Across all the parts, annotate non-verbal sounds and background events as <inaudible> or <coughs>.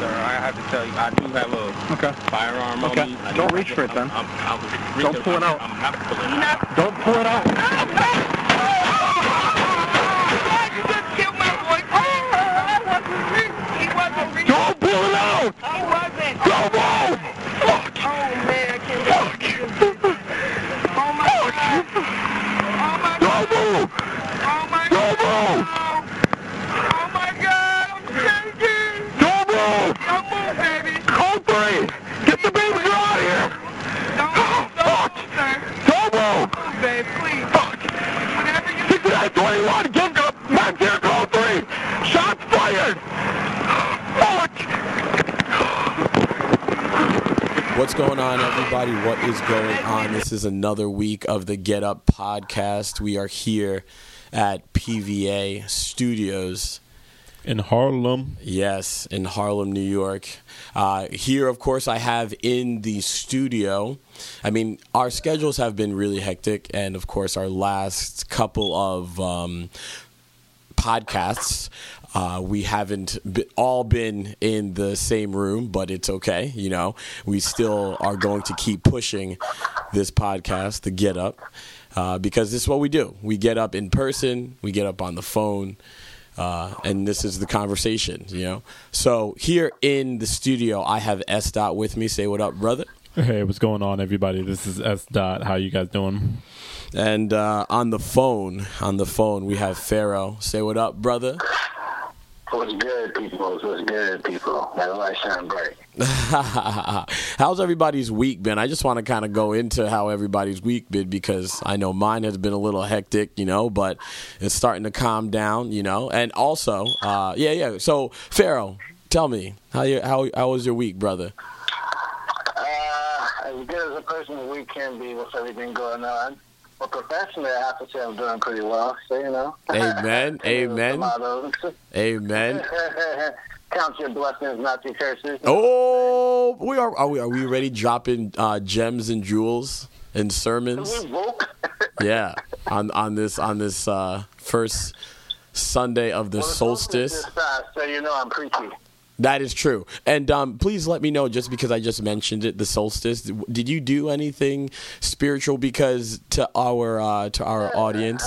sir. I have to tell you, I do have a Okay. firearm Okay. on me. I Don't reach for it, then. I'm, I'm, I'm, Don't pull it out. I'm, not pulling it out. Don't pull it out. Don't pull it out. Don't move. Fuck. Fuck. Don't move. Don't move. Don't move. Code three. Get the baby girl out of here. Fuck. Don't move. Fuck. 6921. Get up. Back here. Code three. Shots fired. Fuck. What's going on, everybody? What is going on? This is another week of the Get Up podcast. We are here at PVA Studios. in Harlem. Yes, in Harlem, New York. Uh, here, of course, I have in the studio. I mean, our schedules have been really hectic, and of course, our last couple of um, podcasts. Uh, we haven't be, all been in the same room, but it's okay. You know, we still are going to keep pushing this podcast, the Get Up, uh, because this is what we do. We get up in person, we get up on the phone, uh, and this is the conversation. You know, so here in the studio, I have S Dot with me. Say what up, brother. Hey, what's going on, everybody? This is S. Dot. How you guys doing? And uh, on the phone, on the phone, we have Pharaoh. Say what up, brother. What's good, people? What's good, people? That light shine bright. <laughs> How's everybody's week been? I just want to kind of go into how everybody's week been because I know mine has been a little hectic, you know, but it's starting to calm down, you know. And also, uh, yeah, yeah. So, Pharaoh, tell me how you how how was your week, brother? Uh, as good as a person's week can be with everything going on. But professionally, I have to say I'm doing pretty well. So, you know. <laughs> Amen, amen. Amen. <laughs> Count your blessings, not your curses. Oh, we are are we are we ready dropping uh, gems and jewels and sermons? <laughs> Yeah, on on this on this uh, first Sunday of the Well, the solstice. is fast, so you know I'm preachy. That is true. And um, please let me know, just because I just mentioned it, the solstice. Did you do anything spiritual? Because to our uh, to our audience,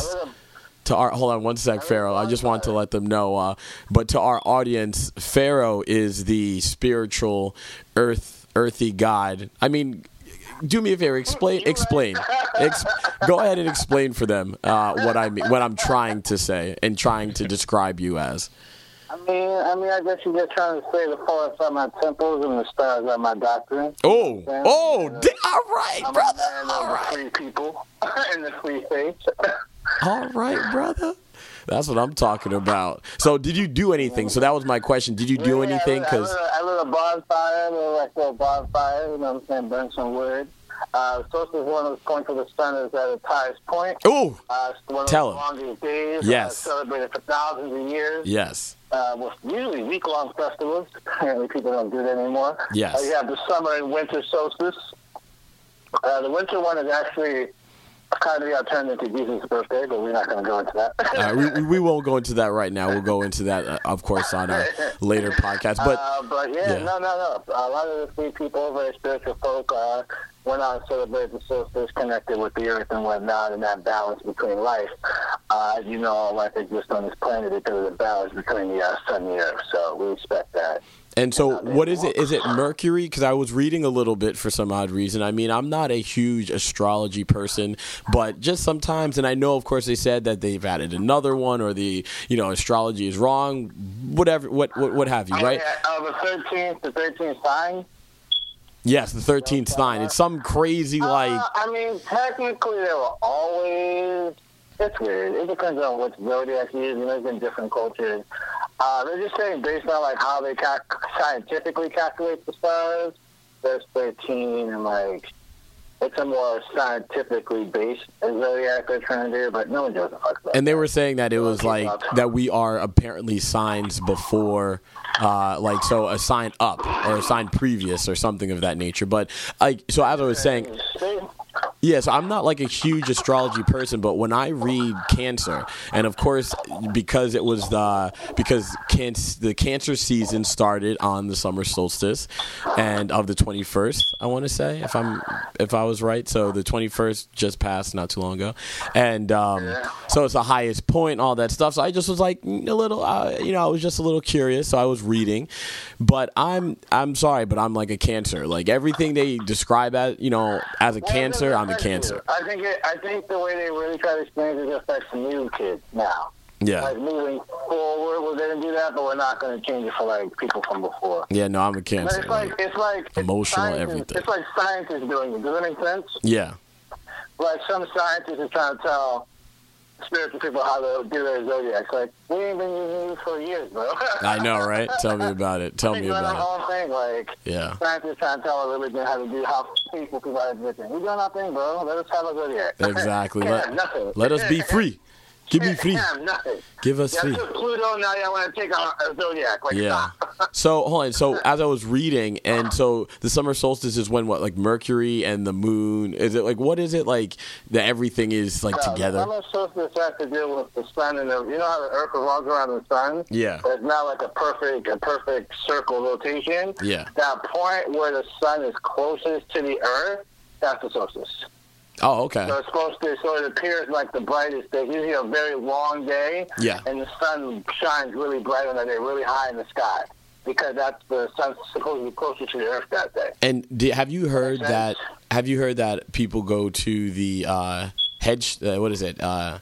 to our hold on one sec, Pharaoh. I just want to let them know. Uh, but to our audience, Pharaoh is the spiritual earth earthy god. I mean. Do me a favor. Explain. <laughs> Explain. Ex- go ahead and explain for them uh, what I mean, what I'm trying to say, and trying to describe you as. I mean, I mean, I guess you're just trying to say the forest are my temples and the stars are my doctrine. Oh, oh, di- all right, I'm brother. All right, free people <laughs> and the free faith. <laughs> all right, brother. That's what I'm talking about. So, did you do anything? So that was my question. Did you do Yeah, anything? Because I lit, a- I lit a bonfire, a little like a little bonfire, you know what I'm saying, burn some wood. Uh, solstice one of the points of the sun is at its highest point. oh, Uh, it's one of Tell the longest days. Yes. Uh, celebrated for thousands of years. yes, Uh, with usually week-long festivals. <laughs> Apparently people don't do that anymore. Yes. Uh, you have the summer and winter solstice. Uh, the winter one is actually kind of the alternative to Jesus' birthday, but we're not going to go into that. <laughs> uh, we, we- we won't go into that right now. We'll go into that, uh, of course, on a <laughs> later podcast. But uh, but yeah, yeah. no, no, no. A lot of the people, very spiritual folk, uh, went on to celebrate the solstice, connected with the earth and whatnot, and that balance between life. Uh, as you know, all life exists on this planet because of the balance between the uh, sun and the earth. So we respect that. And so, what is it? Is it Mercury? Because I was reading a little bit for some odd reason. I mean, I'm not a huge astrology person, but just sometimes, and I know, of course, they said that they've added another one, or the you know astrology is wrong. Whatever, what what, what have you, right? Uh, the thirteenth, the thirteenth sign. Yes, the thirteenth sign. It's some crazy like. Uh, I mean, technically, they were always. It's weird. It depends on what zodiac you use. You know, there's been different cultures. Uh, they're just saying based on like how they cal- scientifically calculate the stars. There's 13, and like it's a more scientifically based zodiac they're trying to do, but no one gives a fuck about. And they were saying that it was like that we are apparently signs before, uh, like so a sign up or a sign previous or something of that nature. But like so, as I was saying, Yeah, so I'm not like a huge astrology person, but when I read Cancer, and of course because it was the because cancer, the Cancer season started on the summer solstice, and of the 21st, I want to say if I'm if I was right. So the 21st just passed not too long ago, and um, so it's the highest point, all that stuff. So I just was like a little, uh, you know, I was just a little curious, so I was reading, but I'm I'm sorry, but I'm like a Cancer. Like everything they describe as you know as a it Cancer, I'm a Cancer. you. I think it, I think the way they really try to explain it, it affects new kids now. Yeah. Like moving forward, we're going to do that, but we're not going to change it for like people from before. Yeah, no, I'm a But Cancer. it's like it's like Emotional, scientists- everything. It's like scientists doing it. Does that make sense? yeah, Like some scientists are trying to tell spiritual people how to do their zodiacs. Like we ain't been using you for years, bro. <laughs> I know, right? Tell me about it. Tell me We're doing our about own thing. Like it. Yeah, scientists trying to tell a religion how to do how people people are everything. We doing our thing, bro. Let us have a zodiac. exactly. <laughs> Let, let us be free. Give me free. <laughs> Nothing. Give us Yeah, free. Pluto. Now y'all want to take on a zodiac. Like Yeah. <laughs> So hold on. So as I was reading, and so the summer solstice is when what, like Mercury and the moon? Is it like what is it like that? Everything is like Uh, together. Summer solstice has to deal with the sun and the. You know how the Earth revolves around the sun. Yeah. It's not like a perfect a perfect circle rotation. Yeah. That point where the sun is closest to the Earth, that's the solstice. Oh, okay. So it's supposed to. So it appears like the brightest day. Usually a very long day. Yeah. And the sun shines really bright on that day, really high in the sky, because that's the sun's supposed to be closer to the Earth that day. And have you heard Makes that? sense. Have you heard that people go to the uh, hedge? Uh, what is it? Uh,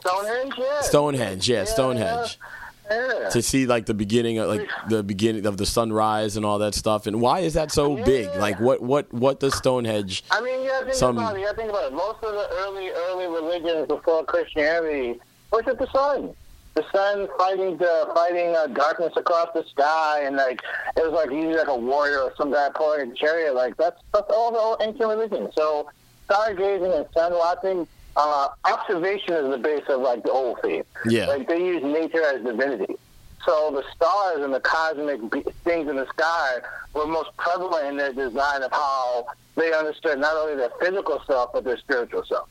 Stonehenge, yeah. Stonehenge. Yeah, Stonehenge. Yeah. To see like the beginning of like the beginning of the sunrise and all that stuff. And why is that so big? Like what what what does Stonehenge? I mean, you gotta think Some- about it. You gotta think about it. Most of the early, early religions before Christianity worship the sun. The sun fighting the fighting uh, darkness across the sky, and like it was like usually like a warrior or some guy pulling a chariot. Like that's that's all the ancient religion. So stargazing and sun watching, uh, observation is the base of like the old faith. Yeah. Like they use nature as divinity. So the stars and the cosmic be- things in the sky were most prevalent in their design of how they understood not only their physical self but their spiritual self.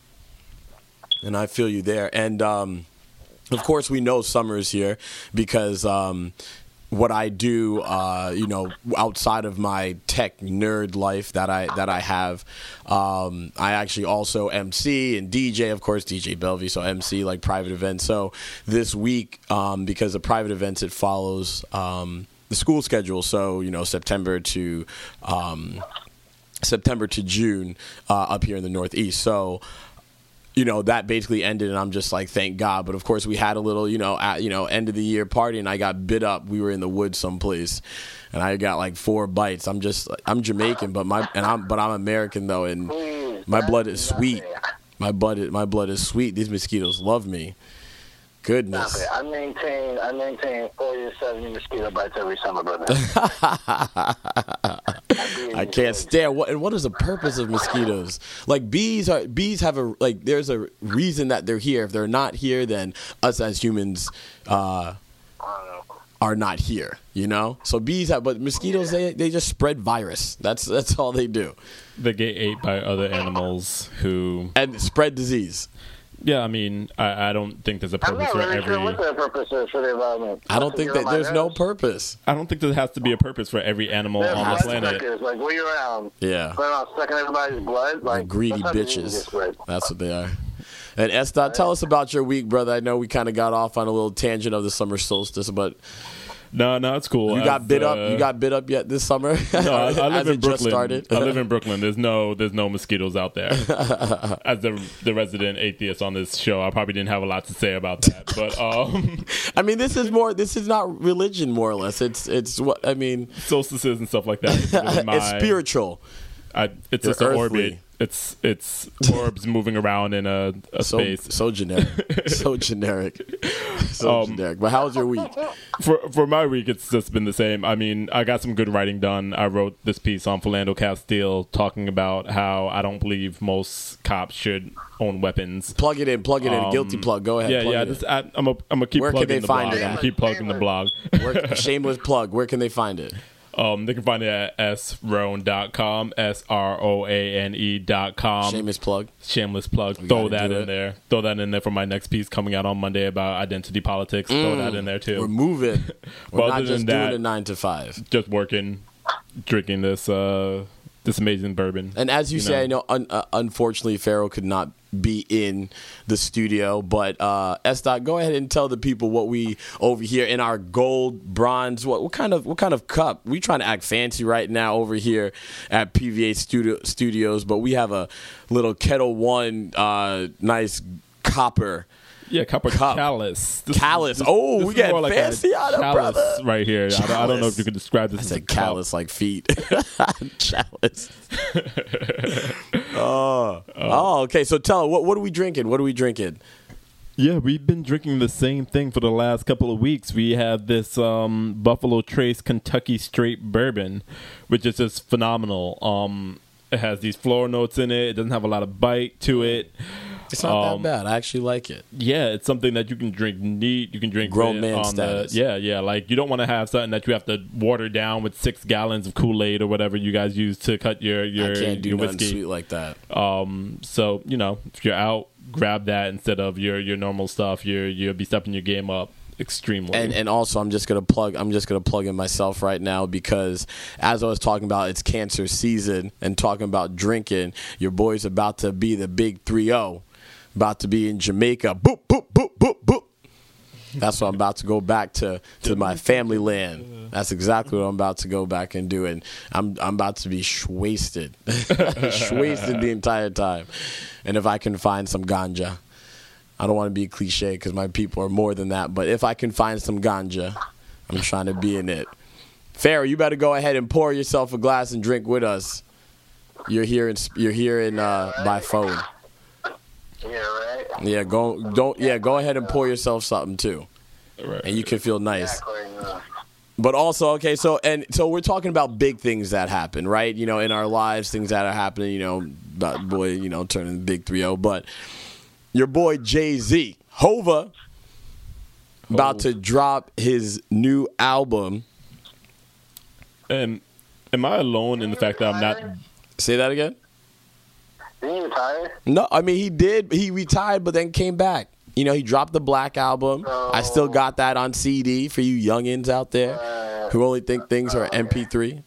And I feel you there. And um, of course, we know summer is here because um, what I do, uh, you know, outside of my tech nerd life that I that I have, um, I actually also MC and DJ, of course, DJ Bellevue, so MC like private events. So this week, um, because of private events, it follows um, the school schedule. So you know, September to um, September to June uh, up here in the Northeast. So you know that basically ended and i'm just like thank god. But of course we had a little you know at, you know end of the year party and i got bit up. We were in the woods someplace and i got like four bites. I'm just i'm jamaican but my and i'm but i'm american though. And my blood is sweet. My blood my blood is sweet. These mosquitoes love me goodness Stop it. I maintain I maintain forty to seventy mosquito bites every summer, brother. <laughs> I can't stand what and what is the purpose of mosquitoes? Like bees are bees have a like there's a reason that they're here. If they're not here, then us as humans uh, are not here. You know. So bees have, but mosquitoes they they just spread virus. That's that's all they do They get ate by other animals who, and spread disease. Yeah, I mean, I, I don't think there's a I'm purpose not for really sure what every. their purpose is for the environment. I don't think that there's no purpose. I don't think there has to be a purpose for every animal They're on the planet. suckers. Like where you around, Yeah. going around sucking everybody's blood. Like greedy that's bitches. gets. That's what they are. And S Dot, tell us about your week, brother. I know we kind of got off on a little tangent of the summer solstice, but No, no, it's cool. you got As, bit uh, up. You got bit up yet this summer? <laughs> No, I, I <laughs> live in Brooklyn. started. I live in Brooklyn. There's no, there's no mosquitoes out there. <laughs> As the the resident atheist on this show, I probably didn't have a lot to say about that. But um, I mean, this is more. This is not religion, more or less. It's it's what I mean. solstices and stuff like that. It's, my, it's spiritual. I, it's You're just an earthly. orbit. It's it's orbs <laughs> moving around in a, a So space. so generic. <laughs> so generic. So Um, generic. But how's your week? For for my week, it's just been the same. I mean, I got some good writing done. I wrote this piece on Philando Castile talking about how I don't believe most cops should own weapons. Plug it in. Plug it in. Um, Guilty plug. Go ahead. Yeah, plug yeah. it in. This, I, I'm a, I'm gonna keep Where can plugging they the find blog. it I'm at? gonna keep plugging the blog. Where, shameless plug. Where can they find it? Um, they can find it at sroane.com, S R O A N E dot com. Shameless plug. Shameless plug. Throw that in it. there. Throw that in there for my next piece coming out on Monday about identity politics. Throw that in there too. <laughs> We're moving. We're not other just than doing that- a nine to five. Just working, drinking this uh, this amazing bourbon. And as you, You say, I know. know un- uh, unfortunately Pharaoh could not be in the studio, but uh, S. Dot, go ahead and tell the people what we over here in our gold, bronze. What, what kind of what kind of cup? We trying to act fancy right now over here at PVA Studio Studios, but we have a little Ketel One, uh, nice copper. Yeah, copper Cup. chalice. This, Callus. Oh, we is getting more like fancy on it, brother. right here. I don't, I don't know if you can describe this I said cup. callus like feet. <laughs> chalice. <laughs> oh. oh, okay. So tell what what are we drinking? What are we drinking? Yeah, we've been drinking the same thing for the last couple of weeks. We have this um, Buffalo Trace Kentucky Straight Bourbon, which is just phenomenal. Um, it has these floral notes in it. It doesn't have a lot of bite to it. It's not Um, that bad. I actually like it. Yeah, it's something that you can drink neat. You can drink Grown it man on the- yeah, yeah. Like you don't want to have something that you have to water down with six gallons of Kool Aid or whatever you guys use to cut your your, I can't do your whiskey. sweet like that. Um, so you know, if you're out, grab that instead of your your normal stuff. You're you'll be stepping your game up extremely. And and also I'm just gonna plug I'm just gonna plug in myself right now because as I was talking about it's cancer season and talking about drinking, your boy's about to be the big three zero, about to be in Jamaica. Boop boop boop boop boop. That's what I'm about to go back to to my family land. That's exactly what I'm about to go back and do, and I'm I'm about to be wasted, <laughs> wasted the entire time. And if I can find some ganja, I don't want to be cliche because my people are more than that. But if I can find some ganja, I'm trying to be in it. Pharaoh, you better go ahead and pour yourself a glass and drink with us. You're here in you're here in uh, by phone. Yeah, right. Yeah, go don't yeah go ahead and pour yourself something too, Right. and you can feel nice. Exactly. But also, okay, so and so we're talking about big things that happen, right? You know, in our lives, things that are happening. You know, about boy, you know, turning big 3-0. But your boy Jay Z, Hova, about to drop his new album. And am I alone in the fact that I'm not? Say that again. Didn't you retire? No, I mean he did. He retired, but then came back. You know, he dropped the Black album. I still oh. got that on CD for you youngins out there who only think things are MP3.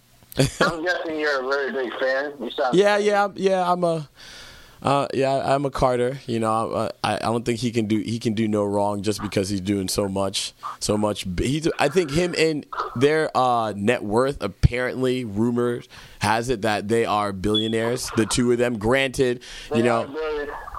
I'm guessing you're a very big fan. <laughs> Yeah, yeah, yeah. I'm a, uh, yeah, I'm a Carter. You know, uh, I, I don't think he can do he can do no wrong just because he's doing so much, so much. He's, I think him and their uh, net worth apparently rumors has it that they are billionaires. The two of them. Granted, you They know.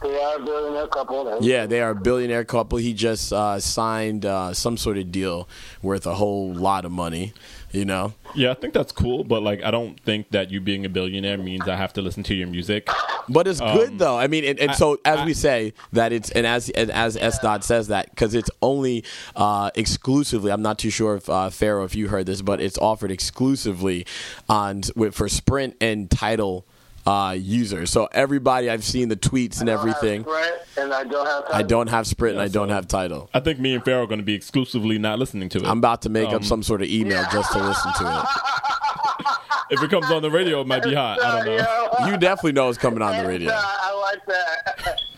They are a billionaire couple. Yeah, they are a billionaire couple. He just uh, signed uh, some sort of deal worth a whole lot of money. You know, Yeah, I think that's cool, but like, I don't think that you being a billionaire means I have to listen to your music. but it's good though. I mean, and, and so as Um, I- we say that it's and as and as S Dot says that because it's only uh, exclusively. I'm not too sure if uh, Pharaoh if you heard this, but it's offered exclusively on with for Sprint and Tidal uh, users. So everybody, I've seen the tweets and I don't have everything. Sprint, and I don't have. I don't have Sprint and I Yeah, don't so- have Tidal. I think me and Pharaoh are going to be exclusively not listening to it. I'm about to make Um, up some sort of email just to listen to it. <laughs> if it comes on the radio, it might be hot. I don't know. You definitely know it's coming on the radio. I like that. <laughs>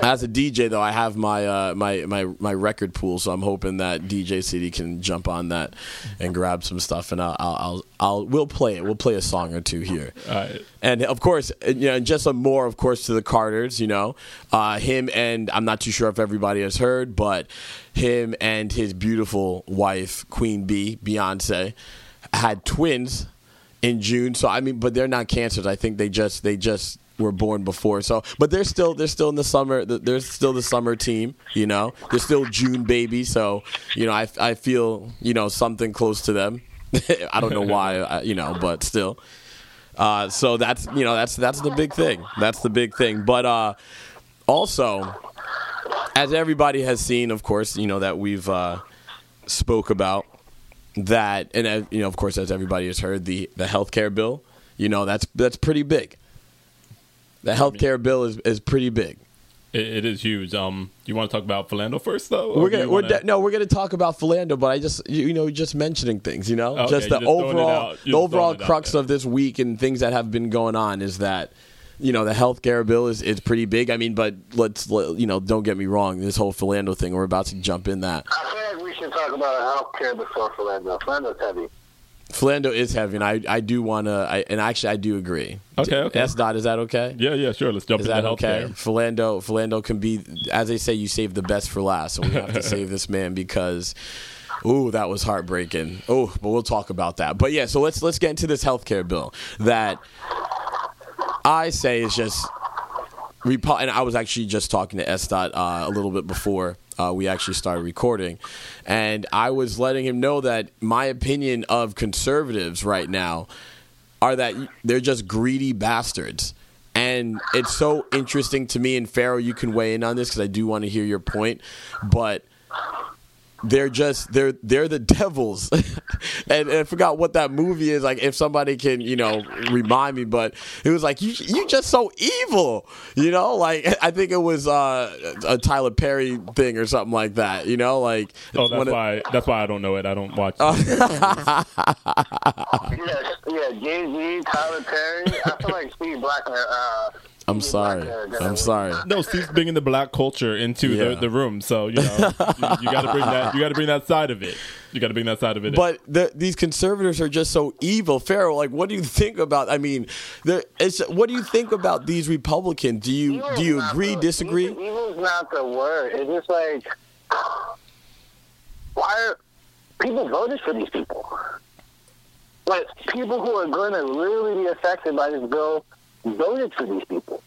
As a DJ, though, I have my uh, my my my record pool, so I'm hoping that DJ City can jump on that and grab some stuff, and I'll I'll, I'll, I'll we'll play it. We'll play a song or two here. Right. And of course, you know, and just some more, of course, to the Carters. You know, uh, him and I'm not too sure if everybody has heard, but him and his beautiful wife, Queen B, Beyonce, had twins in June. So I mean, but they're not cancers. I think they just they just were born before. So, but they're still they're still in the summer. They're still the summer team. You know, they're still June baby. So you know, I I feel you know something close to them. <laughs> I don't know why, you know, but still. Uh, so that's you know that's that's the big thing. That's the big thing. But uh, also, as everybody has seen, of course, you know that we've uh, spoke about that, and uh, you know, of course, as everybody has heard, the the healthcare bill. You know that's that's pretty big. The healthcare bill is is pretty big. It, it is huge. Um, you want to talk about Philando first, though? We're gonna, we're wanna- de- no, we're gonna talk about Philando, but I just you, you know just mentioning things, you know, Okay, just the just overall the overall throwing out crux of this week and things that have been going on is that you know the healthcare bill is is pretty big. I mean, but let's you know don't get me wrong, this whole Philando thing, we're about to jump in that. I feel like we should talk about healthcare before Philando. Philando's heavy. Philando is heavy, and I I do want to, and actually I do agree. Okay, okay. S dot is that okay? Yeah, yeah, sure. Let's jump Is into that okay? healthcare. Philando, Philando can be, as they say, you save the best for last. So we have to <laughs> save this man because, ooh, that was heartbreaking. Oh, but we'll talk about that. But yeah, so let's let's get into this healthcare bill that I say is just. And I was actually just talking to S. Dot uh, a little bit before uh, we actually started recording, and I was letting him know that my opinion of conservatives right now are that they're just greedy bastards. And it's so interesting to me, and Pharaoh, you can weigh in on this because I do want to hear your point, but they're just they're they're the devils <laughs> and, and i forgot what that movie is like if somebody can you know remind me but it was like you you just so evil you know like <laughs> i think it was uh, a tyler perry thing or something like that you know like Oh, that's when it- why. That's why I don't know it. I don't watch. <laughs> Yes, yeah, Jay Z, Tyler Perry. I feel like Steve Blackmer. Uh, i'm sorry Blackmer i'm sorry no, Steve's bringing the black culture into Yeah. the, the room, so you know you, you got to bring that. You got to bring that side of it. You got to bring that side of it. But the, these conservatives are just so evil. Pharaoh, like, what do you think about? I mean, the, it's, what do you think about these Republicans? Do you Evil's do you agree, the- disagree? Evil, evil's not the word. It's just like, why are people voted for these people? Like people who are going to really be affected by this bill voted for these people.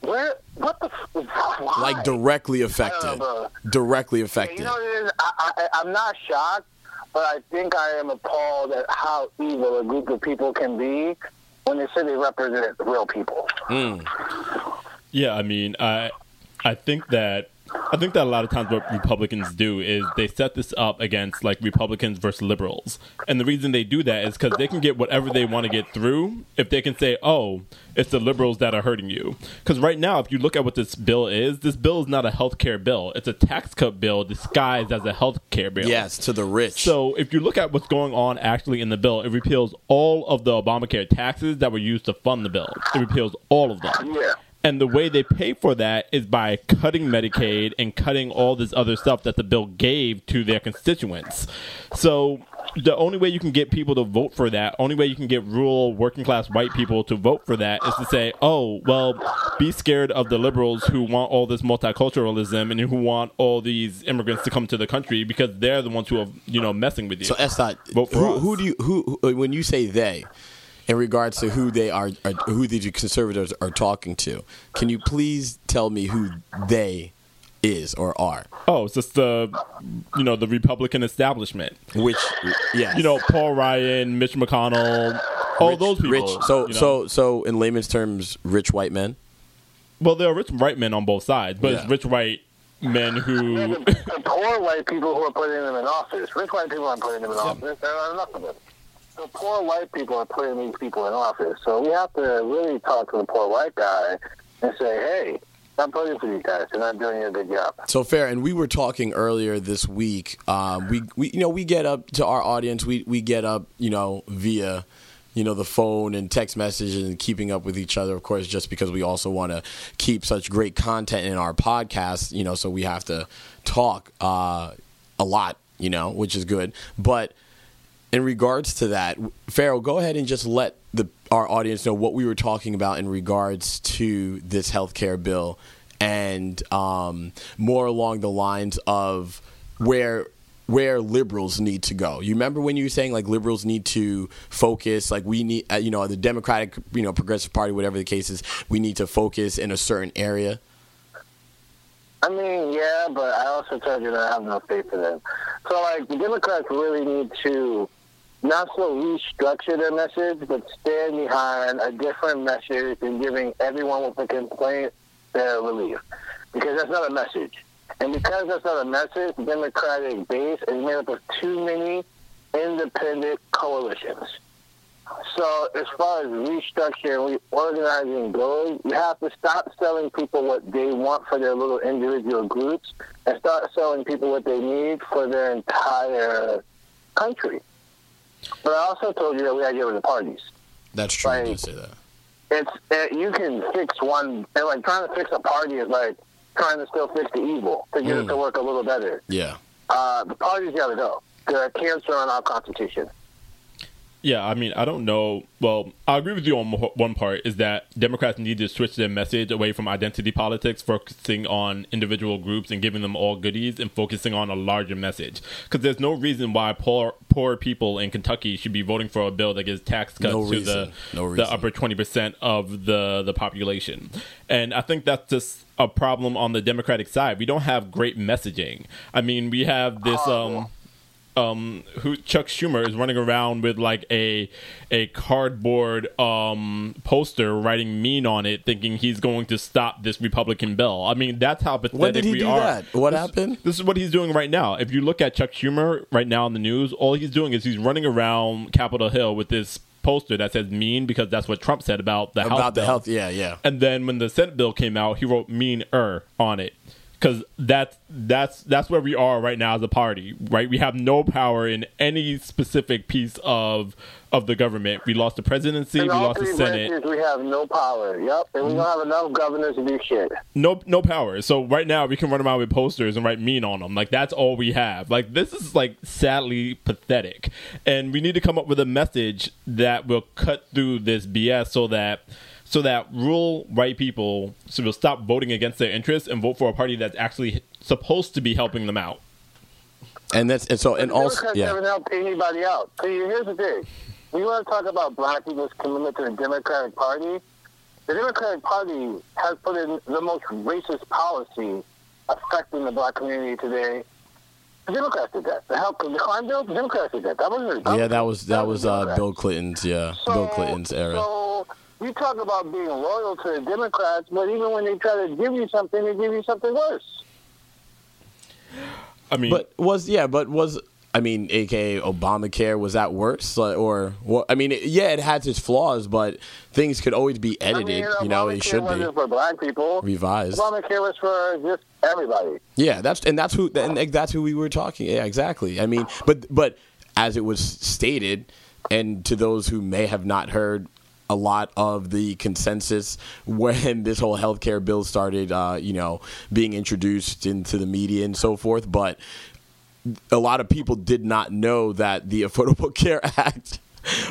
Where? What the? f- Why? Like directly affected, don't know, directly You affected. know what it is? I, I, I'm not shocked, but I think I am appalled at how evil a group of people can be when they say they represent real people. Hmm. Yeah, I mean, I I think that I think that a lot of times what Republicans do is they set this up against like Republicans versus liberals, and the reason they do that is because they can get whatever they want to get through if they can say, "Oh, it's the liberals that are hurting you." Because right now, if you look at what this bill is, this bill is not a health care bill; it's a tax cut bill disguised as a health care bill. Yes, to the rich. So if you look at what's going on actually in the bill, it repeals all of the Obamacare taxes that were used to fund the bill. It repeals all of them. Yeah. And the way they pay for that is by cutting Medicaid and cutting all this other stuff that the bill gave to their constituents. So the only way you can get people to vote for that, only way you can get rural working class white people to vote for that is to say, "Oh, well, be scared of the liberals who want all this multiculturalism and who want all these immigrants to come to the country because they're the ones who are, you know, messing with you." so S dot, Vote for who, who do you who, who when you say they, in regards to who they are, are who these conservatives are talking to, can you please tell me who they is or are? oh, it's just the, you know, the Republican establishment. Which, yeah, You know, Paul Ryan, Mitch McConnell, all those people. rich. So you know? so so in layman's terms, rich white men. Well, there are rich white men on both sides, but it's rich white men Yeah, who. <laughs> the, the poor white people who are putting them in office. Rich white people aren't putting them in office. There are enough of them. The poor white people are putting these people in office. So we have to really talk to the poor white guy and say, hey, stop voting for these guys. They're not doing a good job. So fair, and we were talking earlier this week. Um, we, we, you know, we get up to our audience. We, we get up, you know, via, you know, the phone and text messages and keeping up with each other. Of course, just because we also want to keep such great content in our podcast, you know, so we have to talk uh, a lot, you know, which is good. But in regards to that, Pharaoh, go ahead and just let the our audience know what we were talking about in regards to this healthcare bill, and um, more along the lines of where where liberals need to go. You remember when you were saying like liberals need to focus, like we need, uh, you know, the Democratic, you know, Progressive Party, whatever the case is, we need to focus in a certain area. I mean, yeah, but I also told you that I have no faith in them. So, like, the Democrats really need to not so restructure their message, but stand behind a different message and giving everyone with a complaint their relief. Because that's not a message. And because that's not a message, the Democratic base is made up of too many independent coalitions. So as far as restructuring, reorganizing goes, you have to stop selling people what they want for their little individual groups and start selling people what they need for their entire country. But I also told you that we had to get rid of the parties. That's true. You Right. did say that. It's it, you can fix one, and like trying to fix a party is like trying to still fix the evil to get Mm. it to work a little better. Yeah. Uh, the parties got to go. They're a cancer on our constitution. Yeah, I mean, I don't know. Well, I agree with you on one part is that Democrats need to switch their message away from identity politics, focusing on individual groups and giving them all goodies and focusing on a larger message. Because there's no reason why poor poor people in Kentucky should be voting for a bill that gives tax cuts No to reason. the No the upper 20% of the the population. And I think that's just a problem on the Democratic side. We don't have great messaging. I mean, we have this um um who Chuck Schumer is running around with like a a cardboard um poster writing mean on it thinking he's going to stop this Republican bill. I mean, that's how pathetic When did he we do are. that? What This- happened? This is what he's doing right now. If you look at Chuck Schumer right now in the news, all he's doing is he's running around Capitol Hill with this poster that says mean because that's what Trump said about the health About the bill. health. Yeah, yeah. And then when the Senate bill came out, he wrote "mean er" on it because that's that's that's where we are right now as a party. Right, we have no power in any specific piece of of the government. We lost the presidency, we lost the Senate, we have no power. Yep, and we mm-hmm. don't have enough governors to do shit. no no power. So right now we can run around with posters and write mean on them. Like that's all we have. Like this is like sadly pathetic, and we need to come up with a message that will cut through this BS so that. So that rural white people so will stop voting against their interests and vote for a party that's actually supposed to be helping them out. And that's and so and the also Democrats yeah. haven't helped anybody out. See, here's the thing: when you want to talk about black people's commitment to the Democratic Party, the Democratic Party has put in the most racist policy affecting the black community today. The Democrats did that. The health, the crime bill, the Democrats did that. That wasn't. the Yeah, that was that was uh, Bill Clinton's yeah Bill Clinton's era. So you talk about being loyal to the Democrats, but even when they try to give you something, they give you something worse. I mean, But was yeah, but was I mean, aka Obamacare, was that worse or what? I mean, it, yeah, it has its flaws, but things could always be edited. I mean, you know, it should be for black people. revised. Obamacare was for just everybody. Yeah, that's and that's who and that's who we were talking. Yeah, exactly. I mean, but but as it was stated, and to those who may have not heard a lot of the consensus when <laughs> this whole healthcare bill started, uh, you know, being introduced into the media and so forth, but a lot of people did not know that the Affordable <laughs> Care Act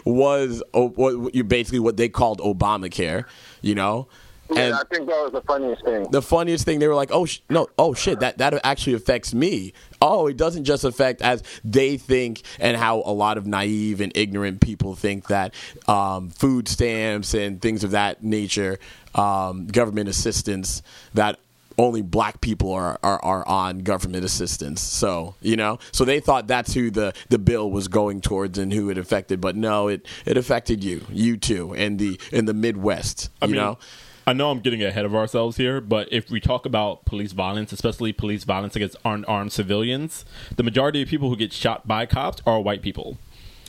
was what you basically what they called Obamacare, you know. Yeah, And I think that was the funniest thing. the funniest thing they were like oh sh- no oh shit that that actually affects me oh it doesn't just affect as they think and how a lot of naive and ignorant people think that um, food stamps and things of that nature um, government assistance that only black people are, are, are on government assistance. So, you know, so they thought that's who the, the bill was going towards and who it affected. But no, it, it affected you, you too, and the, in the Midwest, I you mean, know? I know I'm getting ahead of ourselves here, but if we talk about police violence, especially police violence against unarmed civilians, the majority of people who get shot by cops are white people.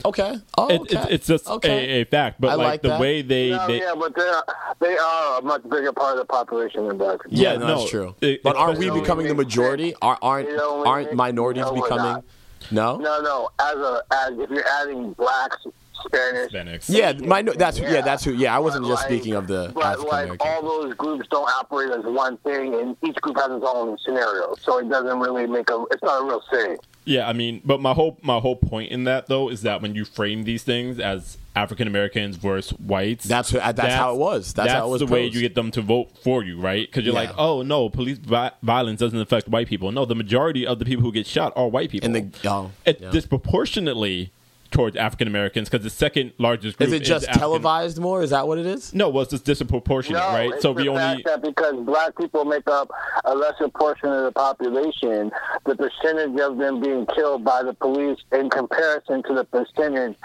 Okay. Oh, It, okay. it's, it's just okay. a, a fact. But I like, like the that. way they, No, they yeah, but they are, they are a much bigger part of the population than black people. Yeah, Yeah, no, no, that's true. it- but aren't we becoming the majority? Are, aren't aren't minorities no, becoming? No. No, no. As a as if you're adding blacks, Spanish, Hispanics. Yeah, minor. That's yeah. That's who. Yeah, I wasn't But, just like- speaking of the But like all those groups don't operate as one thing, and each group has its own scenario, so it doesn't really make a. It's not a real thing. Yeah, I mean, but my whole my whole point in that though is that when you frame these things as African Americans versus whites, That's who- uh, that's how it was. That's how it was the way you get them to vote for you, right? Because you're Yeah. like, oh no, police vi- violence doesn't affect white people. No, the majority of the people who get shot are white people, And the- oh, it's yeah. disproportionately towards African Americans because the second largest group is it just African- televised more? Is that what it is? No, well, it's just disproportionate, No, right? it's So the we only that because black people make up a lesser portion of the population, the percentage of them being killed by the police in comparison to the percentage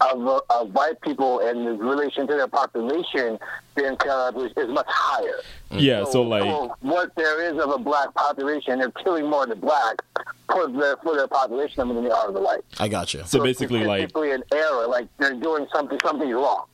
of, of white people and the relation to their population being kind of is, is much higher. Mm. Yeah, so like what there is of a black population, they're killing more of the black for their for their population than they are of the white. I got you. so basically it's like basically an error, like they're doing something something wrong.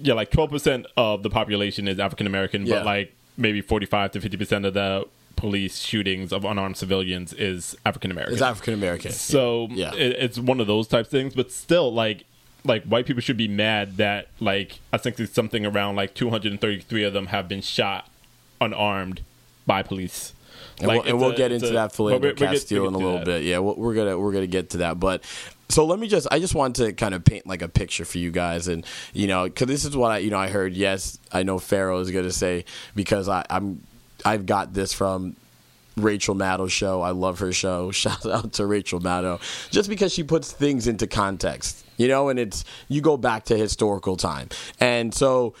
yeah, like twelve percent of the population is African American, Yeah. but like maybe forty five to fifty percent of the police shootings of unarmed civilians is African American. It's African American. So Yeah. it, it's one of those type things, but still, like, like white people should be mad that, like, I think it's something around like 233 of them have been shot unarmed by police. and Like, we'll, and we'll a- get into a- that Philando but we- we get- Castile in a little that. bit. Yeah, we're, we're gonna we're gonna get to that, but. So let me just I just wanted to kind of paint like a picture for you guys and you know cuz this is what I you know I heard yes I know Pharaoh is going to say because I I'm I've got this from Rachel Maddow's show. I love her show. <laughs> Shout out to Rachel Maddow. Just because she puts things into context, you know, and it's you go back to historical time. And so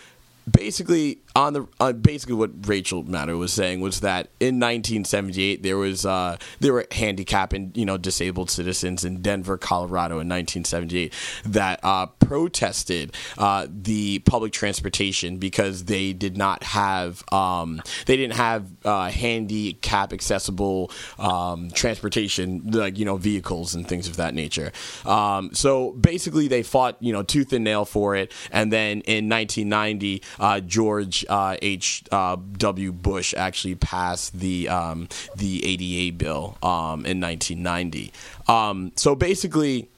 basically on the uh, basically what Rachel Maddow was saying was that in 1978 there was uh, there were handicapped and you know disabled citizens in Denver, Colorado in 1978 that uh, protested uh, the public transportation because they did not have um, they didn't have uh, handicap accessible um, transportation like you know vehicles and things of that nature. Um, so basically they fought you know tooth and nail for it, and then in 1990 uh, George uh, H. Uh, W. Bush actually passed the um, the ADA bill um, in 1990. Um, so basically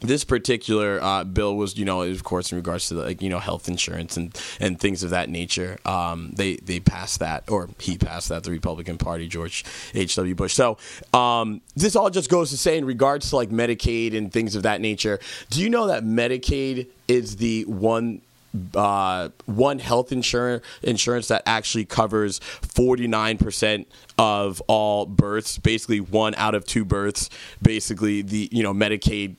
this particular uh, bill was, you know, of course, in regards to like you know health insurance and, and things of that nature. Um, they they passed that, or he passed that. The Republican Party, George H. W. Bush. So um, this all just goes to say, in regards to like Medicaid and things of that nature. Do you know that Medicaid is the one uh, one health insurance insurance that actually covers 49% of all births basically one out of two births basically the you know medicaid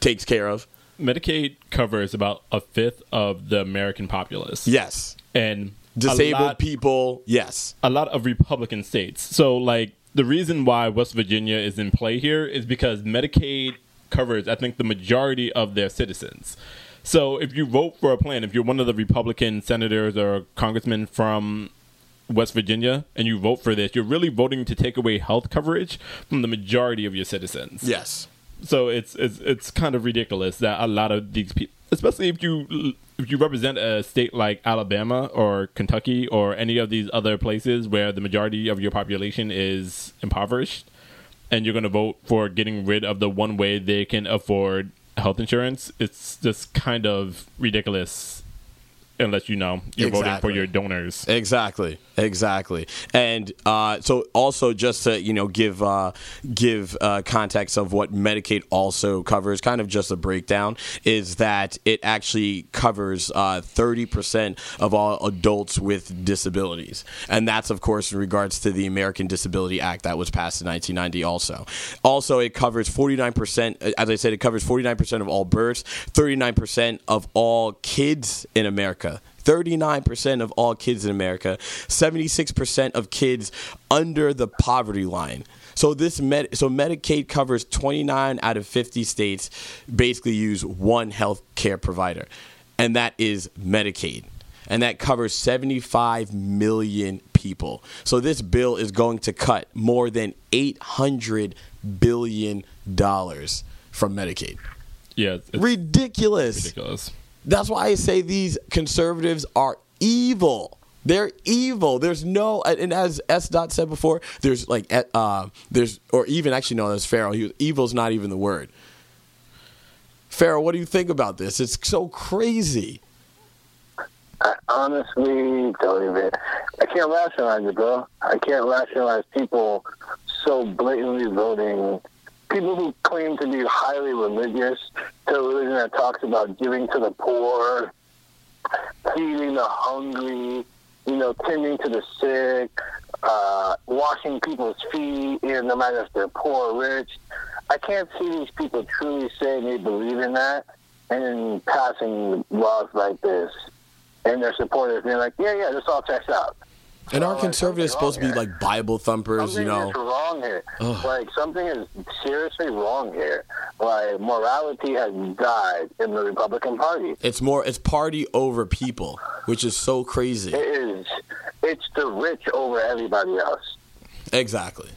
takes care of Medicaid covers about a fifth of the American populace. yes And disabled lot- people yes a lot of Republican states. So, like, the reason why West Virginia is in play here is because Medicaid covers, I think, the majority of their citizens. So, if you vote for a plan, if you're one of the Republican senators or congressmen from West Virginia and you vote for this, you're really voting to take away health coverage from the majority of your citizens. Yes. So it's it's it's kind of ridiculous that a lot of these people, especially if you if you represent a state like Alabama or Kentucky or any of these other places where the majority of your population is impoverished, and you're going to vote for getting rid of the one way they can afford health insurance, it's just kind of ridiculous. Unless you know you're voting for your donors. Exactly, exactly, and uh, so also just to you know give uh, give uh, context of what Medicaid also covers, kind of just a breakdown, is that it actually covers uh, thirty percent of all adults with disabilities, and that's of course in regards to the American Disability Act that was passed in 1990. Also, also it covers forty nine percent. As I said, it covers forty nine percent of all births, thirty nine percent of all kids in America. 39% of all kids in America, 76% of kids under the poverty line. So this med- so Medicaid covers 29 out of 50 states basically use one health care provider. And that is Medicaid. And that covers 75 million people. So this bill is going to cut more than 800 billion dollars from Medicaid. Yeah, Ridiculous. ridiculous. That's why I say these conservatives are evil. They're evil. There's no, and as S. Dot said before, there's like, uh, there's, or even actually no, that's. He, evil's not even the word. Pharaoh, what do you think about this? It's so crazy. I honestly don't even. I can't rationalize it, bro. I can't rationalize people so blatantly voting. People who claim to be highly religious to a religion that talks about giving to the poor, feeding the hungry, you know, tending to the sick, uh, washing people's feet, and no matter if they're poor or rich. I can't see these people truly saying they believe in that and then passing laws like this and their supporters being like, yeah, yeah, this all checks out. And our oh, like, conservatives supposed to be like Bible thumpers, Something you know. is wrong here. Ugh. Like something is seriously wrong here. Like morality has died in the Republican Party. It's more it's party over people, which is so crazy. It is. It's the rich over everybody else. Exactly.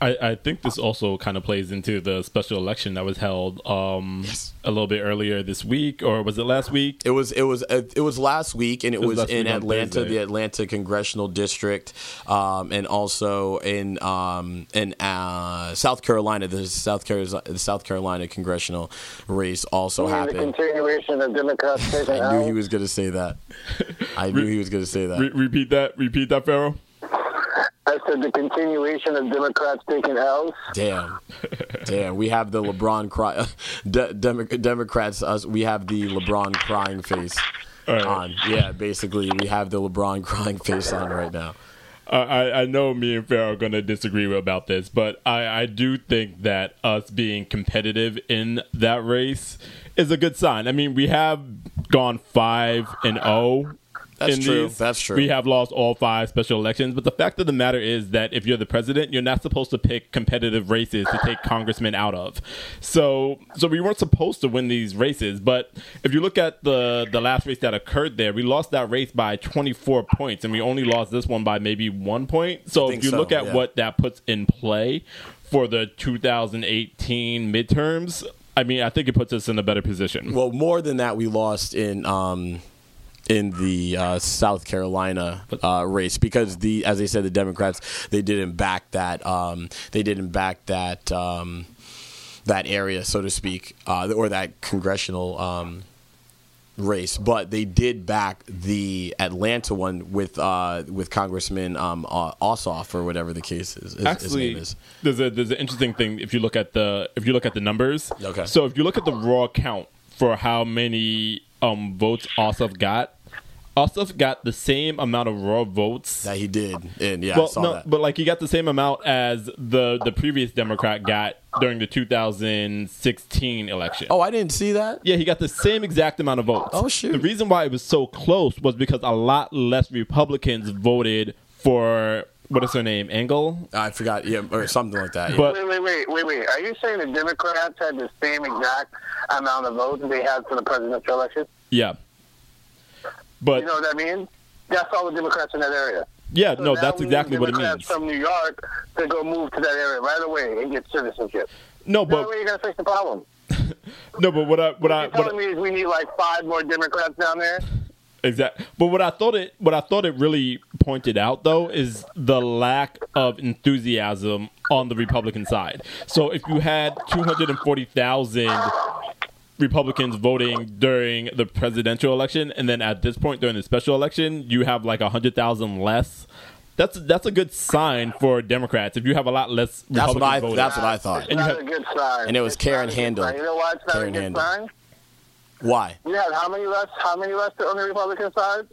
I, I think this also kind of plays into the special election that was held um, Yes. a little bit earlier this week, or was it last week? It was it was uh, it was last week, and it, was was, in Atlanta, Thursday. the Atlanta congressional district, um, and also in um, in uh, South Carolina. The South Carolina the South Carolina congressional race also I mean, the continuation of Democrats <laughs> I knew he was going to say that. I knew he was going to say that. Re- repeat that. Repeat that, Pharaoh. I said the continuation of Democrats taking L's. Damn, damn. We have the LeBron cry. <laughs> De- Demo- Democrats. Us. We have the LeBron crying face All right. on. Yeah, basically, we have the LeBron <laughs> crying face on right now. Uh, I, I know me and Pharaoh are going to disagree about this, but I, I do think that us being competitive in that race is a good sign. I mean, we have gone five and zero. That's in true. these. That's true. We have lost all five special elections, but the fact of the matter is that if you're the president, you're not supposed to pick competitive races to take congressmen out of. So, so we weren't supposed to win these races. But if you look at the the last race that occurred there, we lost that race by 24 points, and we only lost this one by maybe one point. So if you so, look at yeah. what that puts in play for the 2018 midterms. I mean, I think it puts us in a better position. Well, more than that, we lost in um, in the uh, South Carolina uh, race because the, as I said, the Democrats they didn't back that um, they didn't back that um, that area, so to speak, uh, or that congressional. Um, race, but they did back the Atlanta one with uh, with Congressman um, uh, Ossoff or whatever the case is. his- his Actually, name is. there's a there's an interesting thing if you look at the if you look at the numbers. Okay. So if you look at the raw count for how many um votes Ossoff got, Ossoff got the same amount of raw votes. that he did, and yeah, I saw no, that. but like he got the same amount as the the previous Democrat got during the 2016 election. oh, I didn't see that. Yeah, he got the same exact amount of votes. Oh, shoot. The reason why it was so close was because a lot less Republicans voted for what is her name, Engel. I forgot, yeah, or something like that. yeah. But Wait, wait, wait, wait, wait. Are you saying the Democrats had the same exact amount of votes they had for the presidential election? yeah, but You know what I mean? That's all the Democrats in that area. yeah, So no, that's exactly need what it means. from New York to go move to that area right away and get citizenship. No, That but way you're gonna fix the problem. <laughs> no, but what I what I You're what, telling me is we need like five more Democrats down there? Exact. But what I thought it what I thought it really pointed out though is the lack of enthusiasm on the Republican side. So if you had 240,000 Republicans voting during the presidential election and then at this point during the special election you have like 100,000 less that's that's a good sign for Democrats if you have a lot less That's what I- voting. that's what I thought. It's And you not have- a good sign. and it was It's Karen not a good Handel. You know why it's not Karen a good Handel. sign? Why? You had how many less? How many less on the Republican side?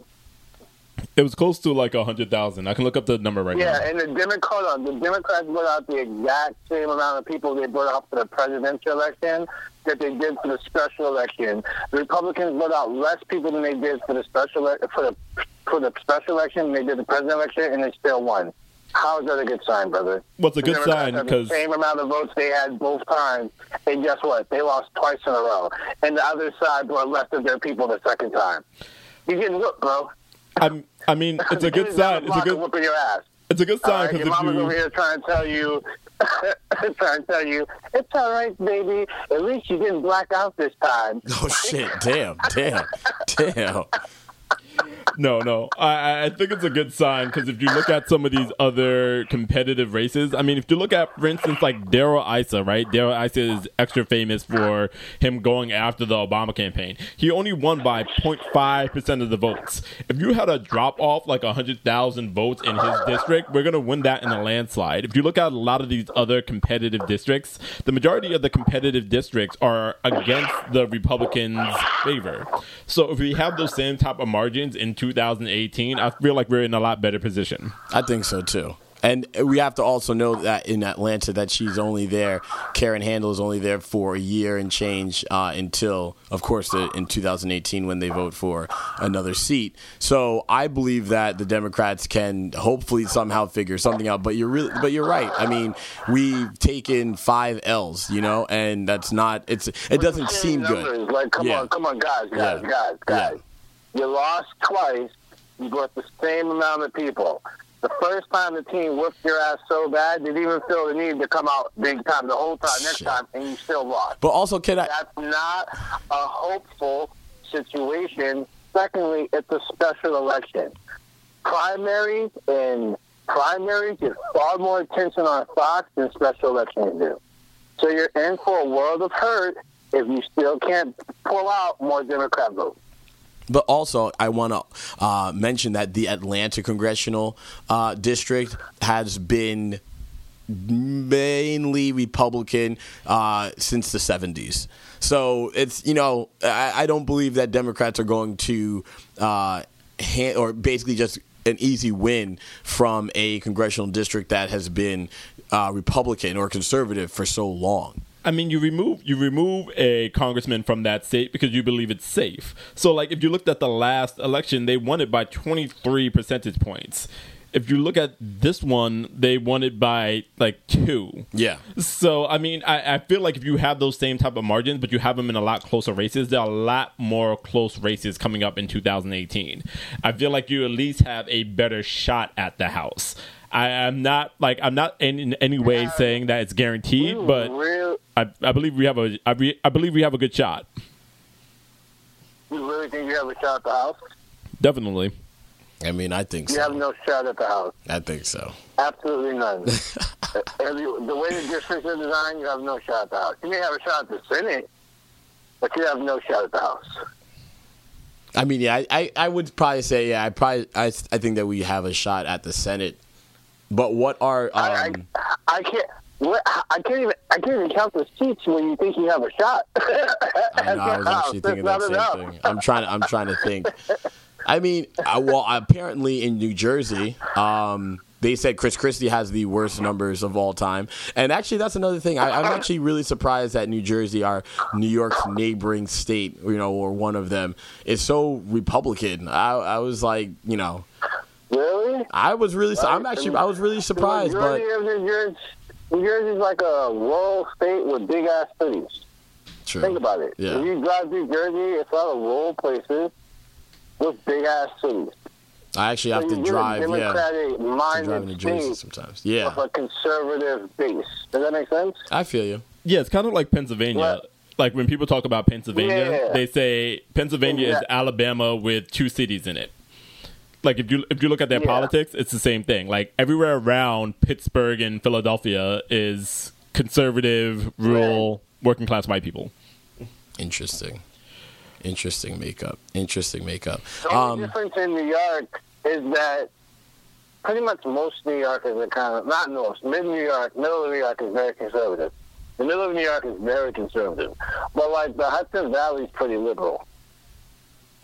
It was close to like a 100,000. I can look up the number right Yeah, now. Yeah, and the Democrat, hold on, the Democrats put out the exact same amount of people they put out for the presidential election that they did for the special election. The Republicans put out less people than they did for the special for the for the special election than they did the presidential election, and they still won. How is that a good sign, brother? What's a good sign because same amount of votes they had both times, and guess what? They lost twice in a row, and the other side brought less of their people the second time. You're getting whooped, bro. I'm, I mean <laughs> it's a good sign. It's a good whooping your ass. it's a good All sign right, because your if mama's you over here trying to tell you, <laughs> trying to tell you, it's all right, baby. At least you didn't black out this time. Oh shit! Damn! Damn! <laughs> Damn! No, no. I, I think it's a good sign because if you look at some of these other competitive races, I mean, if you look at, for instance, like Darrell Issa, right? Darrell Issa is extra famous for him going after the Obama campaign. He only won by 0.5% of the votes. If you had a drop off like 100,000 votes in his district, we're going to win that in a landslide. If you look at a lot of these other competitive districts, the majority of the competitive districts are against the Republicans' favor. So if we have those same type of margins in 2018, I feel like we're in a lot better position. I think so too. And we have to also know that in Atlanta that she's only there. Karen Handel is only there for a year and change uh, until, of course, the, in 2018 when they vote for another seat. So I believe that the Democrats can hopefully somehow figure something out. But you're really, but you're right. I mean, we've taken five L's, you know, and that's not. It's it doesn't Same seem good. Like, come Yeah. on, come on, guys, guys, Yeah. guys, guys. You lost twice. You brought the same amount of people. The first time the team whooped your ass so bad, they didn't even feel the need to come out big time the whole time. Next Shit. time, and you still lost. But also, can I? That's not a hopeful situation. Secondly, it's a special election. Primaries and primaries get far more attention on Fox than special elections do. So you're in for a world of hurt if you still can't pull out more Democrat votes. But also, I want to uh, mention that the Atlanta congressional uh, district has been mainly Republican uh, since the 70s. So it's, you know, I, I don't believe that Democrats are going to, uh, or basically just an easy win from a congressional district that has been uh, Republican or conservative for so long. I mean, you remove you remove a congressman from that state because you believe it's safe. So, like, if you looked at the last election, they won it by twenty three percentage points. If you look at this one, they won it by like two. Yeah. So, I mean, I, I feel like if you have those same type of margins, but you have them in a lot closer races, there are a lot more close races coming up in 2018. I feel like you at least have a better shot at the House. I am not like I'm not in, in any way saying that it's guaranteed, but Real, I, I believe we have a I, re, I believe we have a good shot. you really think you have a shot at the House? Definitely. I mean, I think so. You have no shot at the House. I think so. Absolutely none. <laughs> Every, the way the districts are designed, you have no shot at the House. You may have a shot at the Senate, but you have no shot at the House. I mean, yeah, I, I, I would probably say, yeah, I probably, I, I think that we have a shot at the Senate. But what are, I, um, I, I can't. I can't even. I can't even count the seats when you think you have a shot. <laughs> I, know, I was actually That's thinking that same enough. thing. I'm trying, I'm trying to think. I mean, I, well, apparently in New Jersey, um, they said Chris Christie has the worst numbers of all time. And actually, that's another thing. I, I'm actually really surprised that New Jersey, our New York's neighboring state, you know, or one of them, is so Republican. I, I was like, you know, Really? I was really, I'm actually, I was really surprised, but. Majority of New Jersey, New Jersey's like a rural state with big ass cities. True. Think about it. Yeah. If you drive through Jersey, it's a lot of rural places eh? with big ass cities. I actually have so to you drive, a yeah. democratic to drive in New Jersey sometimes. Yeah, with a conservative base. Does that make sense? I feel you. Yeah, it's kind of like Pennsylvania. What? Like when people talk about Pennsylvania, Yeah. they say Pennsylvania is Alabama with two cities in it. Like if you if you look at their Yeah. politics, it's the same thing. Like everywhere around Pittsburgh and Philadelphia is conservative, rural, working class white people. Interesting. Interesting makeup. Interesting makeup. The only Um, difference in New York is that pretty much most New Yorkers are kind of not most mid New York, middle of New York is very conservative. The middle of New York is very conservative, but like the Hudson Valley is pretty liberal.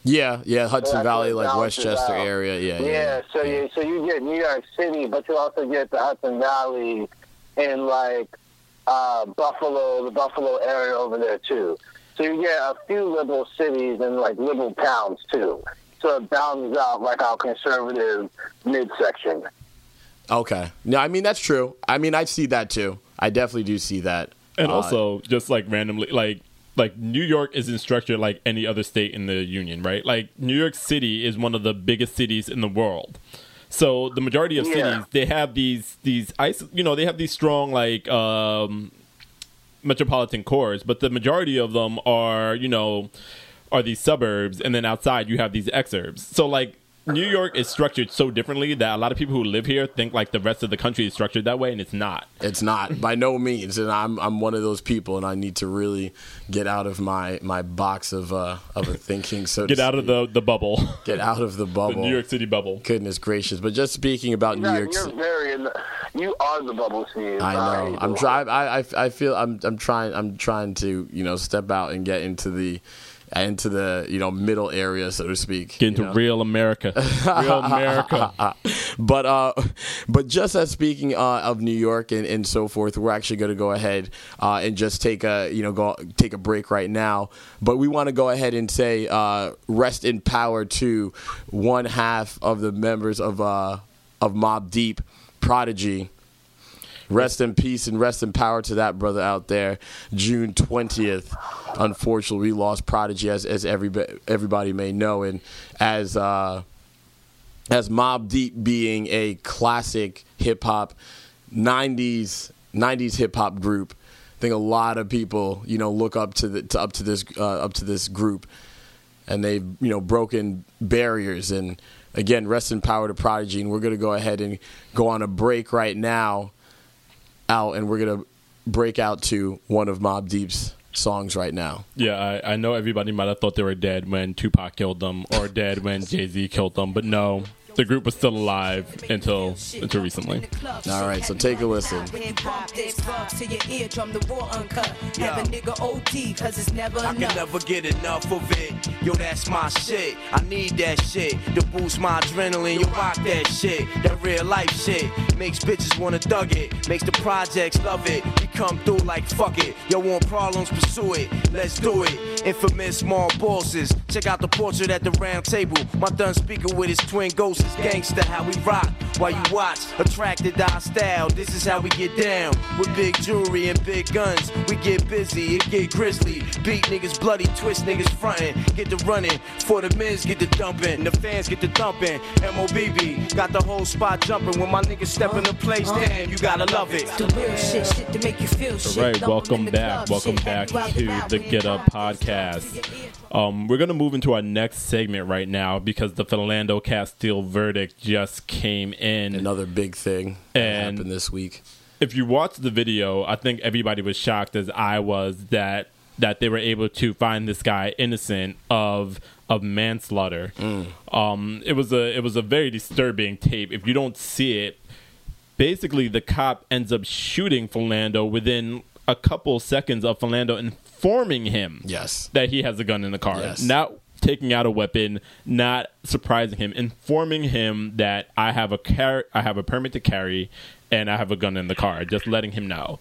Yeah, yeah, Hudson Yeah, Valley, like Westchester out. area. Yeah, Yeah, yeah. so you so you get New York City, but you also get the Hudson Valley and like uh, Buffalo, the Buffalo area over there too. So you get a few liberal cities and like liberal towns too. So it balances out like our conservative midsection. Okay. No, I mean that's true. I mean I see that too. I definitely do see that. And Uh, also, just like randomly, like like New York isn't structured like any other state in the union, right? Like New York City is one of the biggest cities in the world. So the majority of Yeah. cities they have these these ice, you know, they have these strong like um, metropolitan cores, but the majority of them are you know are these suburbs, and then outside you have these exurbs. So like. New York is structured so differently that a lot of people who live here think like the rest of the country is structured that way, and it's not. it's not by no means, and I'm I'm one of those people, and I need to really get out of my my box of uh of a thinking. So to Get out of the the bubble, get out of the bubble. the bubble. New York City bubble. Goodness gracious! But just speaking about New Yeah, York, you're City, very in the, you are the bubble scene. I Sorry. know. I'm trying. I, I I feel I'm I'm trying I'm trying to you know step out and get into the into the you know middle area, so to speak. Get into you know? real America. <laughs> Real America. but uh, but just as speaking uh, of New York and, and so forth, we're actually going to go ahead uh, and just take a you know go take a break right now. But we want to go ahead and say uh, rest in power to one half of the members of uh, of Mobb Deep, Prodigy. Rest in peace and rest in power to that brother out there. June twentieth, unfortunately, we lost Prodigy, as as everybody everybody may know, and as uh, as Mobb Deep being a classic hip hop '90s '90s hip hop group. I think a lot of people, you know, look up to the to, up to this uh, up to this group, and they've you know broken barriers. And again, rest in power to Prodigy. And we're gonna go ahead and go on a break right now, out, and we're gonna break out to one of Mobb Deep's songs right now. Yeah, I, I know everybody might have thought they were dead when Tupac killed them or dead when Jay Z killed them, but no, the group was still alive until until recently. All right, so take a listen. to your eardrum, the war uncut. Have a nigga OD, cause it's never I can never get enough of it. Yo, that's my shit. I need that shit to boost my adrenaline. Yo, rock that shit. That real life shit makes bitches wanna thug it. Makes the projects love it. We come through like fuck it. Yo, want problems, pursue it. Let's do it. Infamous small bosses. Check out the portrait at the round table. My done speaker with his twin ghosts is gangster. How we rock while you watch. Attracted our style. This is how we get down. With big jewelry and big guns. We get busy, it get grizzly. Beat niggas bloody, twist niggas frontin'. Get the running. For the men's get the dumping. The fans get the thumping. MOBB got the whole spot jumping. When my niggas step in the place, damn, you gotta love it. The real shit, shit to make you feel shit. All right, Lump 'em welcome back. Welcome back Have you out to the Get Up podcast. Um, we're going to move into our next segment right now because the Philando Castile verdict just came in. Another big thing And- happened this week. if you watch the video, I think everybody was shocked as I was that that they were able to find this guy innocent of of manslaughter. Um, it was a it was a very disturbing tape. If you don't see it, basically the cop ends up shooting Philando within a couple seconds of Philando informing him Yes. that he has a gun in the car. Yes. Not taking out a weapon, not surprising him, informing him that I have a car- I have a permit to carry and I have a gun in the car, just letting him know.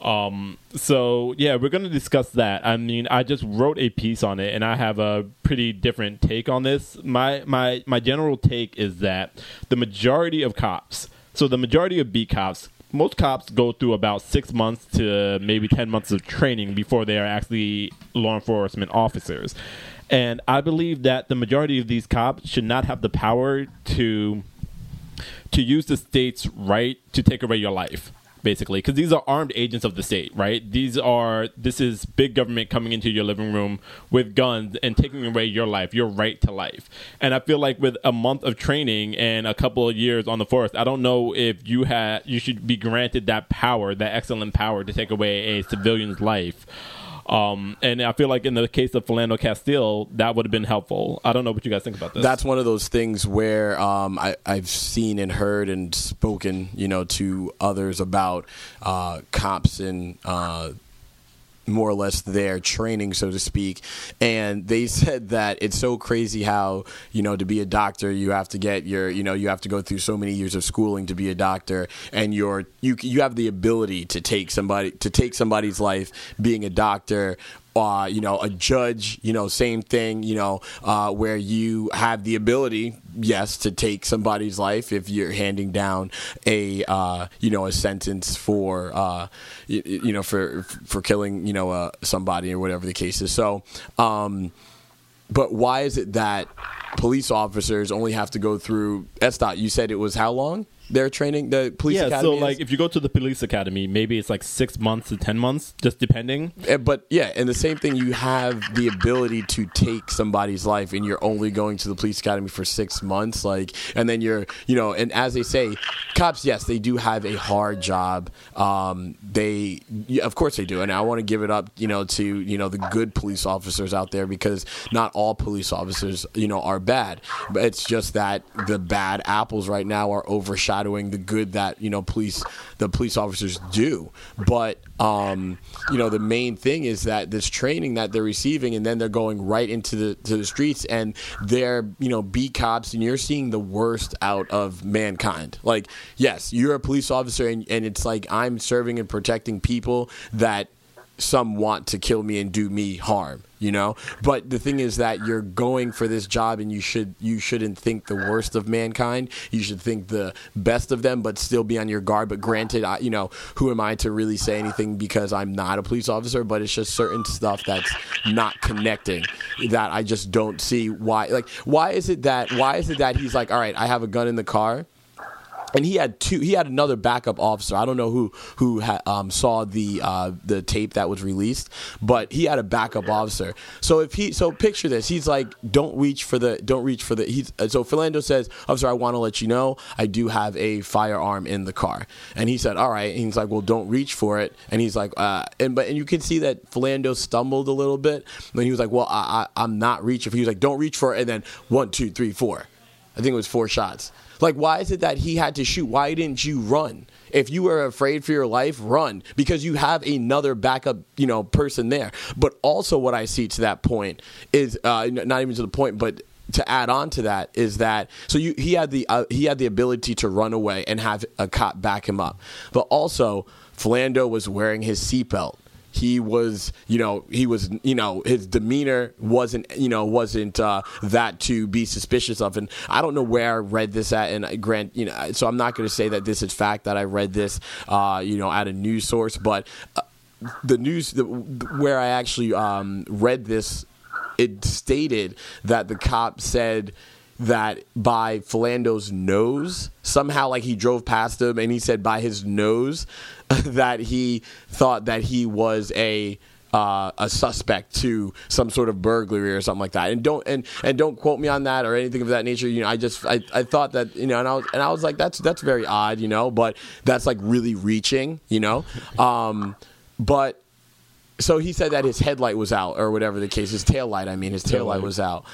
Um so yeah, we're to discuss that. I mean, I just wrote a piece on it and I have a pretty different take on this. My my my general take is that the majority of cops, so the majority of B cops most cops go through about six months to maybe 10 months of training before they are actually law enforcement officers. And I believe that the majority of these cops should not have the power to to use the state's right to take away your life basically. Because these are armed agents of the state right? These are this is big government coming into your living room with guns and taking away your life your right to life. And i feel like with a month of training and a couple of years on the force i don't know if you had you should be granted that power that excellent power to take away a civilian's life um, and I feel like in the case of Philando Castile, that would have been helpful. I don't know what you guys think about this. That's one of those things where um, I, I've seen and heard and spoken, you know, to others about uh, cops and uh, more or less their training, so to speak. And they <laughs> said that it's so crazy how, you know, to be a doctor, you have to get your, you know, you have to go through so many years of schooling to be a doctor, and you're, you, you have the ability to take somebody, to take somebody's life being a doctor uh, you know, a judge, you know, same thing, you know, uh, where you have the ability, yes, to take somebody's life if you're handing down a, uh, you know, a sentence for, uh, you, you know, for for killing, you know, uh, somebody or whatever the case is. So, um, but why is it that police officers only have to go through? S Dot, you said it was how long? Their training, the police yeah, academy. so is? like if you go to the police academy, maybe it's like six months to ten months, just depending. Eh, but yeah, and the same thing, you have the ability to take somebody's life, and you're only going to the police academy for six months, like, and then you're, you know, and as they say, cops, yes, they do have a hard job. Um, they, of course, they do, and I want to give it up, you know, to you know the good police officers out there because not all police officers, you know, are bad, but it's just that the bad apples right now are overshadowing the good that you know police the police officers do. But um, you know the main thing is that this training that they're receiving, and then they're going right into the to the streets, and they're you know beat cops, and you're seeing the worst out of mankind. Like yes, you're a police officer, and, and it's like I'm serving and protecting people that some want to kill me and do me harm you know? But the thing is that you're going for this job and you should you shouldn't think the worst of mankind. You should think the best of them but still be on your guard. But granted I, you know who am i to really say anything because i'm not a police officer? But it's just certain stuff that's not connecting that i just don't see why like why is it that why is it that he's like all right i have a gun in the car and he had two. He had another backup officer. I don't know who who ha, um, saw the uh, the tape that was released, but he had a backup officer. So if he so picture this, he's like, don't reach for the don't reach for the. He's uh, so Philando says, officer, I want to let you know I do have a firearm in the car, and he said, all right. And he's like, well, don't reach for it, and he's like, uh, and but and you can see that Philando stumbled a little bit. And he was like, well, I, I I'm not reaching. He was like, don't reach for it, and then one, two, three, four. I think it was four shots. Like, why is it that he had to shoot? Why didn't you run? If you were afraid for your life, run because you have another backup, you know, person there. But also, what I see to that point is uh, not even to the point, but to add on to that is that so you he had the uh, he had the ability to run away and have a cop back him up, but also Philando was wearing his seatbelt he was you know he was you know his demeanor wasn't you know wasn't uh, that to be suspicious of. And i don't know where i read this at and grant you know so i'm not going to say that this is fact that i read this uh, you know at a news source but uh, the news the, where i actually um, read this it stated that the cop said that by Philando's nose, somehow like he drove past him and he said by his nose <laughs> that he thought that he was a uh, a suspect to some sort of burglary or something like that. And don't and and don't quote me on that or anything of that nature. You know, I just I, I thought that you know, and I was and I was like, that's that's very odd, you know, but that's like really reaching, you know. Um, but so he said that his headlight was out or whatever the case, his tail light. I mean, his tail light was out.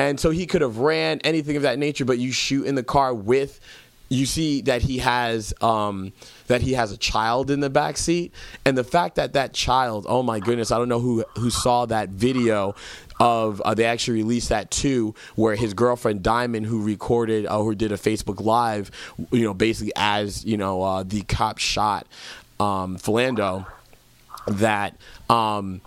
And so he could have ran anything of that nature, but you shoot in the car with you see that he has um, that he has a child in the back seat, and the fact that that child, oh my goodness, I don't know who who saw that video of uh, they actually released that too, where his girlfriend Diamond, who recorded uh, who did a Facebook live, you know, basically as you know uh, the cop shot um, Philando, that. Um,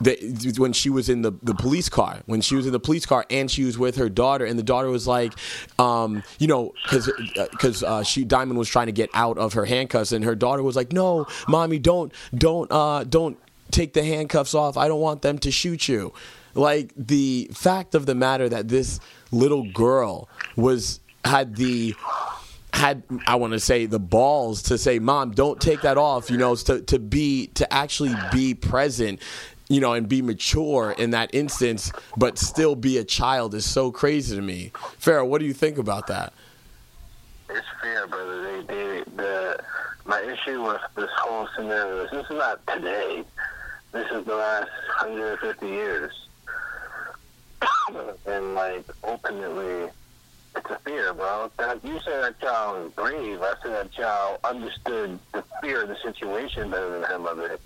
the, when she was in the, the police car, when she was in the police car and she was with her daughter, and the daughter was like, um, you know, because because uh, she Diamond was trying to get out of her handcuffs, and her daughter was like, no, mommy, don't don't uh, don't take the handcuffs off. I don't want them to shoot you. Like the fact of the matter that this little girl was had the had I want to say the balls to say, "Mom, don't take that off." You know, to to be to actually be present you know, and be mature in that instance, but still be a child is so crazy to me. Pharaoh, what do you think about that? It's fair, brother. They, they, the, my issue with this whole scenario is this is not today. This is the last 150 years. <coughs> and, like, ultimately, it's a fear, bro. That, you said that child was brave. I said that child understood the fear of the situation better than him of it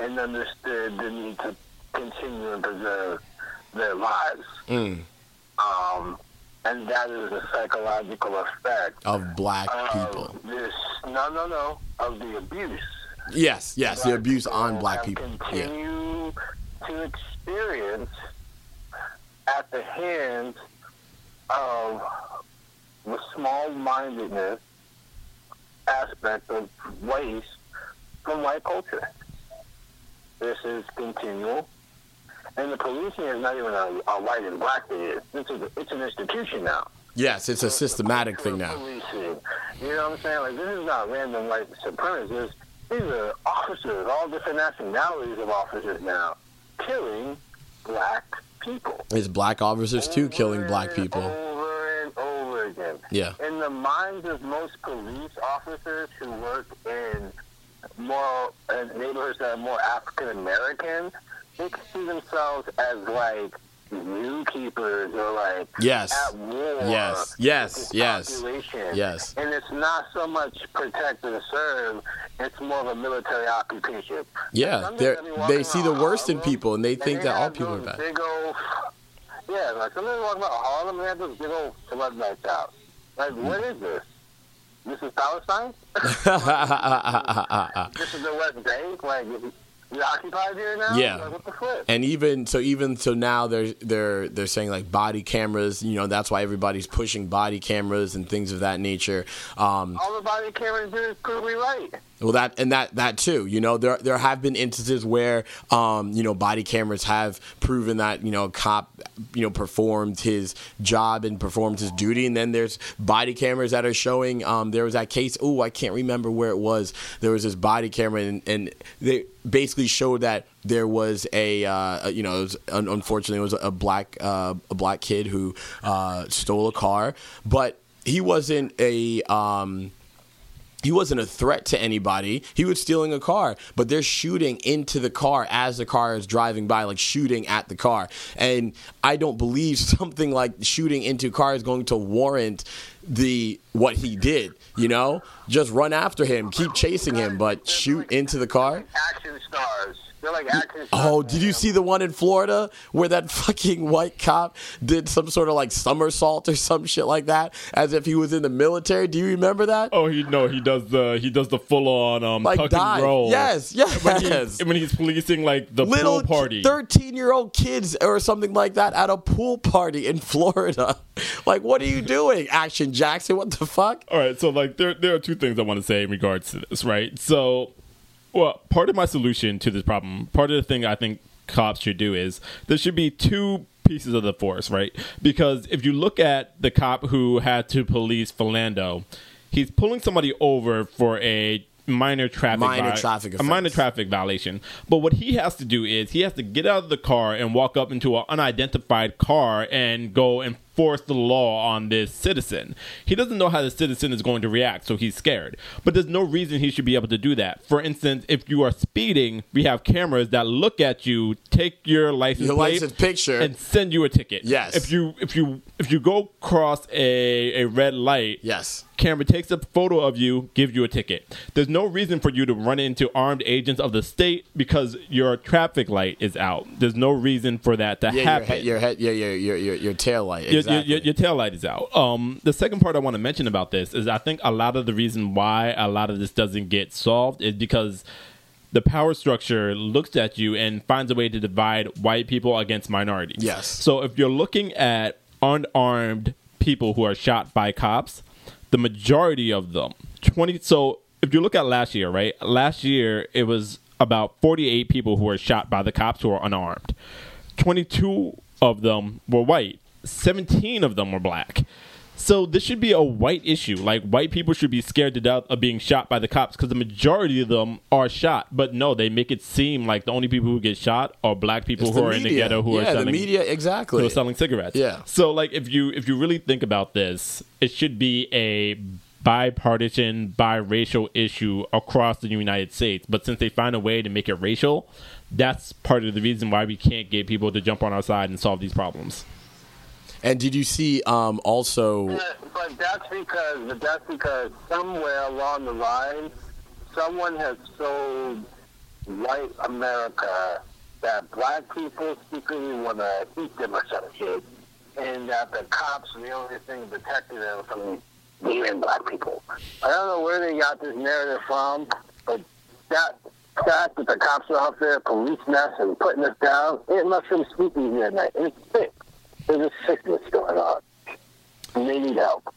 and understood the need to continue and preserve their lives. Mm. Um, and that is a psychological effect of black of people. This no, no, no, of the abuse. Yes, yes, the abuse on black people. Yeah. Continue to experience at the hands of the small-mindedness aspect of race from white culture. This is continual. And the policing is not even a, a white and black thing. It's, a, it's an institution now. Yes, it's a systematic thing now. Policing. You know what I'm saying? Like, this is not random white supremacists. These are officers, all different nationalities of officers now, killing black people. It's black officers too killing black people. Over and over again. Yeah. In the minds of most police officers who work in more uh, neighborhoods that are more African American, they see themselves as like zookeepers or like Yes. at war. Yes. Yes. Yes. population. Yes. And it's not so much protect and serve; it's more of a military occupation. Yeah, I they see the worst in people, and they think that all people are bad. Big old, yeah, like somebody walking about Harlem and they have those big old floodlights out. Like, what is this? This is Palestine? <laughs> This is the West Bank? Like, you're occupied here now? Yeah. Like, what the flip? and even so even so now they're they're they're saying like body cameras you know that's why everybody's pushing body cameras and things of that nature um All the body cameras do is prove me right. Well that and that that too you know there there have been instances where um you know body cameras have proven that you know a cop you know performed his job and performed his duty and then there's body cameras that are showing um there was that case oh I can't remember where it was. There was this body camera and, and they basically showed that there was a uh, you know it was, unfortunately it was a black uh, a black kid who uh, stole a car but he wasn't a um he wasn't a threat to anybody. He was stealing a car, but they're shooting into the car as the car is driving by, like shooting at the car. And I don't believe <laughs> something like shooting into a car is going to warrant the what he did. You know, just run after him, keep chasing him, but shoot into the car. Action stars. They're like action. Oh, did you see the one in Florida where that <laughs> fucking white cop did some sort of like somersault or some shit like that, as if he was in the military? Do you remember that? Oh, he no, he does the he does the full on um like tuck dive. and roll. Yes, <laughs> yes. When he's, when he's policing like the little pool party. 13 year old kids or something like that at a pool party in <laughs> Florida. like, what are you doing, Action Jackson? What the fuck? All right, so like there there are two things I want to say in regards to this, right? So, well, part of my solution to this problem, part of the thing I think cops should do is there should be two pieces of the force, right? Because if you look at the cop who had to police Philando, he's pulling somebody over for a minor traffic Minor traffic a minor traffic violation. But what he has to do is he has to get out of the car and walk up into an unidentified car and go enforce the law on this citizen. He doesn't know how the citizen is going to react, so he's scared. But there's no reason he should be able to do that. For instance, if you are speeding, we have cameras that look at you, take your license Your plate, license picture. and send you a ticket. Yes. If you if you if you go cross a a red light, Yes. camera takes a photo of you, gives you a ticket. There's no reason for you to run into armed agents of the state because your traffic light is out. There's no reason for that to Yeah, your happen. head, your head, yeah, your your your, your tail light. Your- Exactly. your, your, tail light is out. Um, the second part I want to mention about this is I think a lot of the reason why a lot of this doesn't get solved is because the power structure looks at you and finds a way to divide white people against minorities. Yes. So if you're looking at unarmed people who are shot by cops, the majority of them, 20 so if you look at last year, right? Last year it was about 48 people who were shot by the cops who were unarmed. 22 of them were white. 17 of them were black. So this should be a white issue. Like white people should be scared to death of being shot by the cops because the majority of them are shot. But no, they make it seem like the only people who get shot are black people It's who are in the ghetto who yeah, are selling the media exactly. who are selling cigarettes. Yeah. So like if you if you really think about this, it should be a bipartisan, biracial issue across the United States. But since they find a way to make it racial, that's part of the reason why we can't get people to jump on our side and solve these problems. And did you see um, also? But, but that's because that's because somewhere along the line, someone has sold white America that black people secretly want to eat them or some shit, and that the cops are the only thing protecting them from being black people. I don't know where they got this narrative from, but that fact that the cops are out there policing us and putting us down, it must them sleep easy at night. It's sick. There's a sickness going on. And they need help.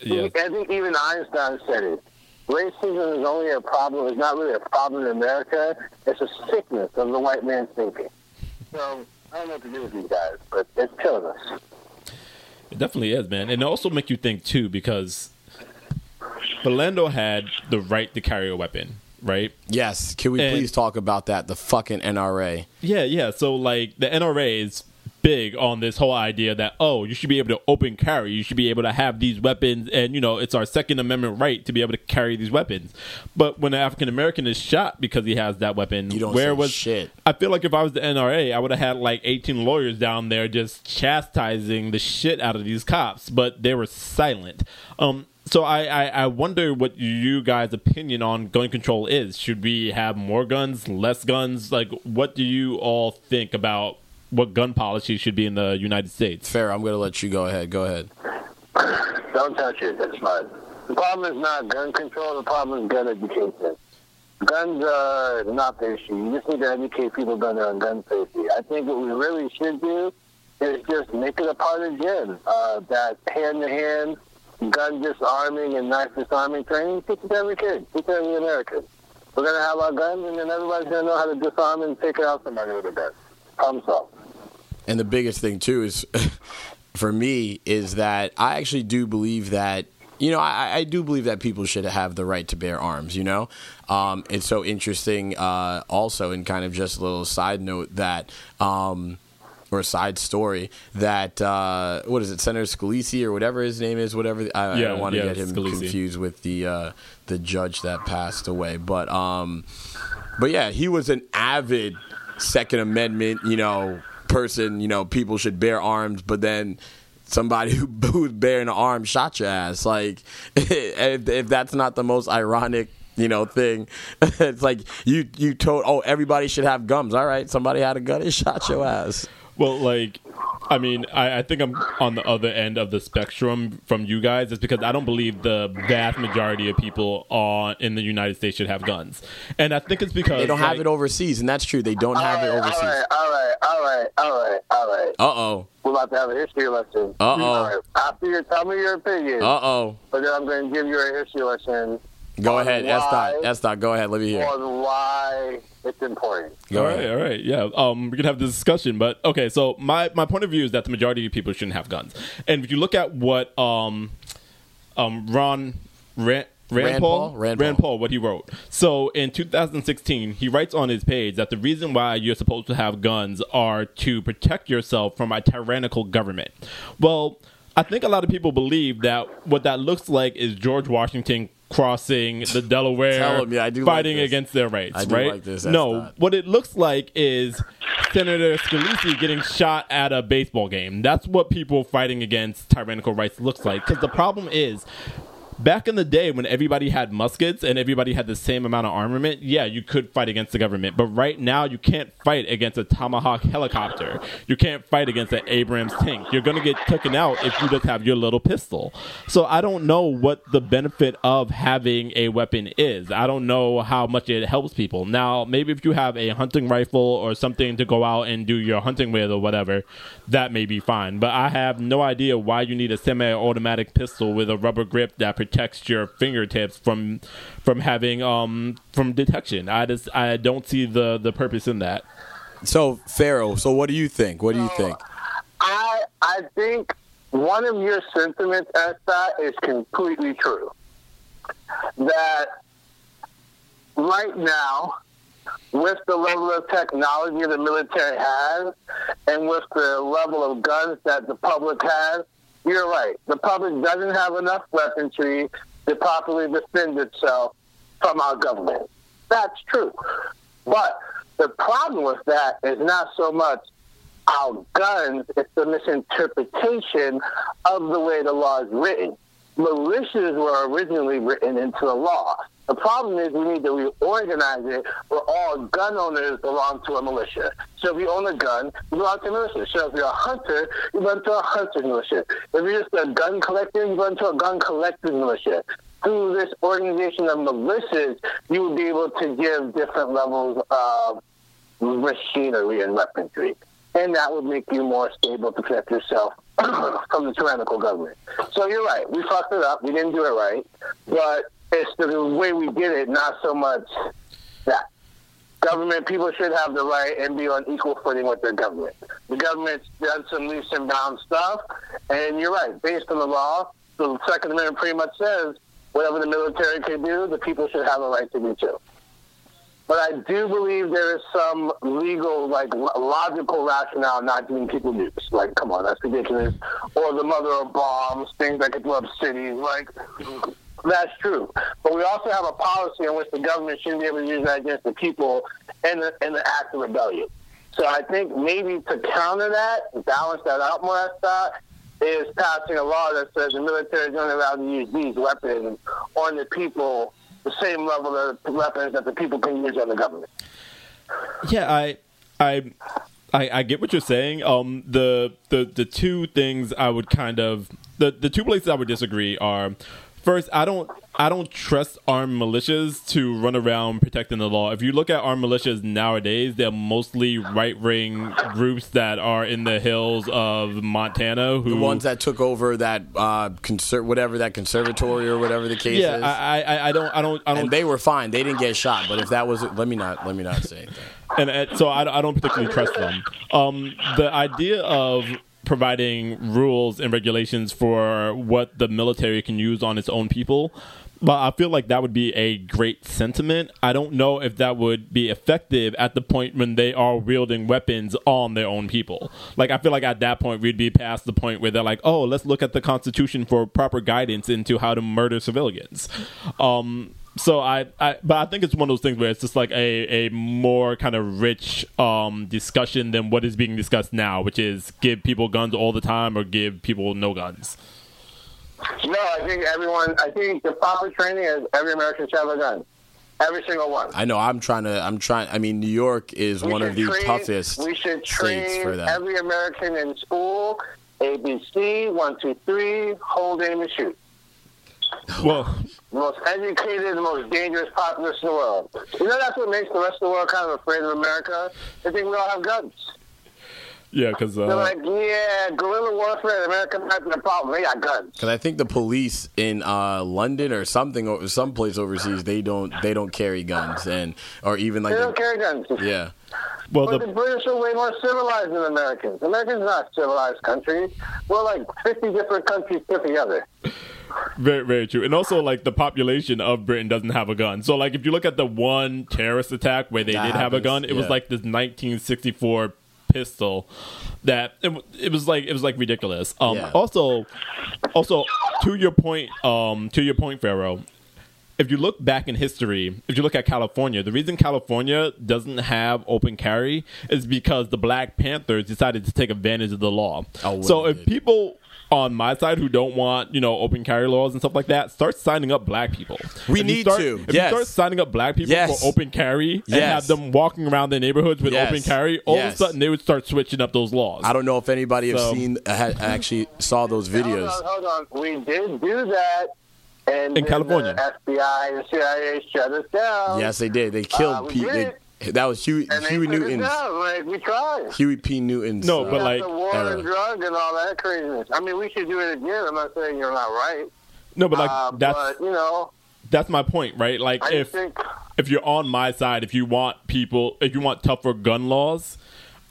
Yeah. I think even Einstein said it. Racism is only a problem. It's not really a problem in America. It's a sickness of the white man's thinking. So I don't know what to do with these guys, but it's killing us. It definitely is, man. And it also make you think too because Philando had the right to carry a weapon, right? Yes, can we And- please talk about that? The fucking NRA. Yeah, yeah. So like the NRA is big on this whole idea that oh you should be able to open carry you should be able to have these weapons and you know it's our second amendment right to be able to carry these weapons but when an african american is shot because he has that weapon You don't where was shit. i feel like if i was the nra i would have had like 18 lawyers down there just chastising the shit out of these cops but they were silent um so I, I, I wonder what you guys' opinion on gun control is. Should we have more guns, less guns? Like, what do you all think about what gun policy should be in the United States? Fair. I'm going to let you go ahead. Go ahead. Don't touch it. That's fine. The problem is not gun control. The problem is gun education. Guns are not the issue. You just need to educate people better on gun safety. I think what we really should do is just make it a part of gym. Uh, that hand-to-hand gun disarming and knife disarming training. Teach it to every kid. Teach it to every American. We're going to have our guns, and then everybody's going to know how to disarm and take it out somebody with a gun. Problem solved. And the biggest thing too is, <laughs> for me, is that I actually do believe that you know I, I do believe that people should have the right to bear arms. You know, um, it's so interesting. Uh, also, and kind of just a little side note that. Um, or a side story that uh, what is it, Senator Scalise or whatever his name is, whatever. I, I Yeah, don't want to yeah, get him Scalise. confused with the uh, the judge that passed away, but um, but yeah, he was an avid Second Amendment, you know, person. You know, people should bear arms, but then somebody <laughs> who, who's bearing an arm shot your ass. Like, <laughs> if, if that's not the most ironic. You know, thing. <laughs> It's like you you told. Oh, everybody should have guns. All right, somebody had a gun and shot your ass. Well, like, I mean, I, I think I'm on the other end of the spectrum from you guys. It's because I don't believe the vast majority of people on in the United States should have guns, and I think it's because They don't like, have it overseas, and that's true. They don't have it overseas. All right, all right, all right, all right, all right. Uh oh. We're about to have a history lesson. Uh-oh. All right. After you tell me your opinion, Uh oh. but then I'm going to give you a history lesson Go ahead, why- S dot. S dot. Go ahead. Let me hear. on why it's important. Go all right, ahead. all right, yeah. Um, we can have this discussion, but okay. So my my point of view is that the majority of people shouldn't have guns, and if you look at what um, um, Ron Rand. Rand, Rand Paul, Paul? Rand Paul. what he wrote. So in 2016, he writes on his page that the reason why you're supposed to have guns are to protect yourself from a tyrannical government. Well, I think a lot of people believe that what that looks like is George Washington crossing the <laughs> Delaware, yeah, I do like fighting this. against their rights. Right? like this, no, not- what it looks like is Senator Scalise getting shot at a baseball game. That's what people fighting against tyrannical rights looks like. Because the problem is, back in the day when everybody had muskets and everybody had the same amount of armament, yeah, you could fight against the government. But right now, you can't fight against a Tomahawk helicopter. You can't fight against an Abrams tank. You're going to get taken out if you just have your little pistol. So I don't know what the benefit of having a weapon is. I don't know how much it helps people. Now, maybe if you have a hunting rifle or something to go out and do your hunting with or whatever, that may be fine. But I have no idea why you need a semi-automatic pistol with a rubber grip that protects your fingertips from from having um from detection. I just I don't see the the purpose in that. So Pharaoh. So what do you think? What do you think? I I think one of your sentiments as that is completely true. That right now, with the level of technology the military has, and with the level of guns that the public has, you're right. The public doesn't have enough weaponry to properly defend itself from our government. That's true. But the problem with that is not so much our guns, it's the misinterpretation of the way the law is written. Militias were originally written into the law. The problem is we need to reorganize it where all gun owners belong to a militia. So if you own a gun, you belong to a militia. So if you're a hunter, you belong to a hunter militia. If you're just a gun collector, you belong to a gun collector militia. Through this organization of militias, you would be able to give different levels of machinery and weaponry. And that would make you more stable to protect yourself <clears throat> from the tyrannical government. So you're right. We fucked it up. We didn't do it right. But it's the way we did it, not so much that. Government people should have the right and be on equal footing with their government. The government's done some leaps and bounds stuff, and you're right. Based on the law, the Second Amendment pretty much says whatever the military can do, the people should have a right to do too. But I do believe there is some legal, like logical rationale not giving people nukes. Like, come on, that's ridiculous. Or the mother of bombs, things that could blow up cities. Like, that's true. But we also have a policy in which the government shouldn't be able to use that against the people in the in the act of rebellion. So I think maybe to counter that, balance that out more, I thought, is passing a law that says the military is only allowed to use these weapons on the people, the same level of weapons that the people can use on the government. Yeah, I, I, I, I get what you're saying. Um, the the the two things I would kind of the the two places I would disagree are. First, I don't I don't trust armed militias to run around protecting the law. If you look at armed militias nowadays, they're mostly right wing groups that are in the hills of Montana who The ones that took over that uh, conser- whatever that conservatory or whatever the case Yeah, is. I, I I don't I don't I don't and they were fine. They didn't get shot. But if that was, let me not let me not say anything. and, and so I, I don't particularly trust them. Um, the idea of providing rules and regulations for what the military can use on its own people. But I feel like that would be a great sentiment. I don't know if that would be effective at the point when they are wielding weapons on their own people. Like I feel like at that point we'd be past the point where they're like, "Oh, let's look at the Constitution for proper guidance into how to murder civilians." Um, so I, I but I think it's one of those things where it's just like a, a more kind of rich um, discussion than what is being discussed now, which is give people guns all the time or give people no guns. No, I think everyone. I think the proper training is every American should have a gun. Every single one. I know. I'm trying to. I'm trying. I mean, New York is We one of the train- toughest We should states train for that. every American in school. ABC, one, two, three, hold, aim, and shoot. <laughs> Well, The most educated, the most dangerous populace in the world. You know that's what makes the rest of the world kind of afraid of America? They think we all have guns. yeah, because They're uh, like, yeah, guerrilla warfare in America might be a problem. They got guns. Because I think the police in uh, London or something, or someplace overseas, they don't they don't carry guns, and or even like They don't the, carry guns. yeah. well But the the British are way more civilized than Americans. Americans are not a civilized country. We're like 50 different countries put together. Very very true, and also like the population of Britain doesn't have a gun. So like if you look at the one terrorist attack where they That did have a gun, it was like this 1964 pistol that it, it was like it was like ridiculous. Um, Yeah. Also, also to your point, um, to your point, Pharaoh. If you look back in history, if you look at California, the reason California doesn't have open carry is because the Black Panthers decided to take advantage of the law. Oh, so if people on my side who don't want you know open carry laws and stuff like that start signing up black people. We If you need start- to. If Yes. you start signing up black people Yes. for open carry and have them walking around their neighborhoods with Yes. open carry, all Yes. of a sudden they would start switching up those laws. I don't know if anybody have seen had, actually saw those videos. Hold on, hold on. We did do that. And In California. The FBI and CIA shut us down. Yes, they did. They killed Uh, we Pete. did. They, that was Huey, And they Huey took Newton's. down. Like, we tried. Huey P. Newton's. No, uh, but like- the war era. and drug and all that craziness. I mean, we should do it again. I'm not saying you're not right. no, but like uh, that's but, you know, that's my point, right? Like I if think if you're on my side, if you want people, if you want tougher gun laws,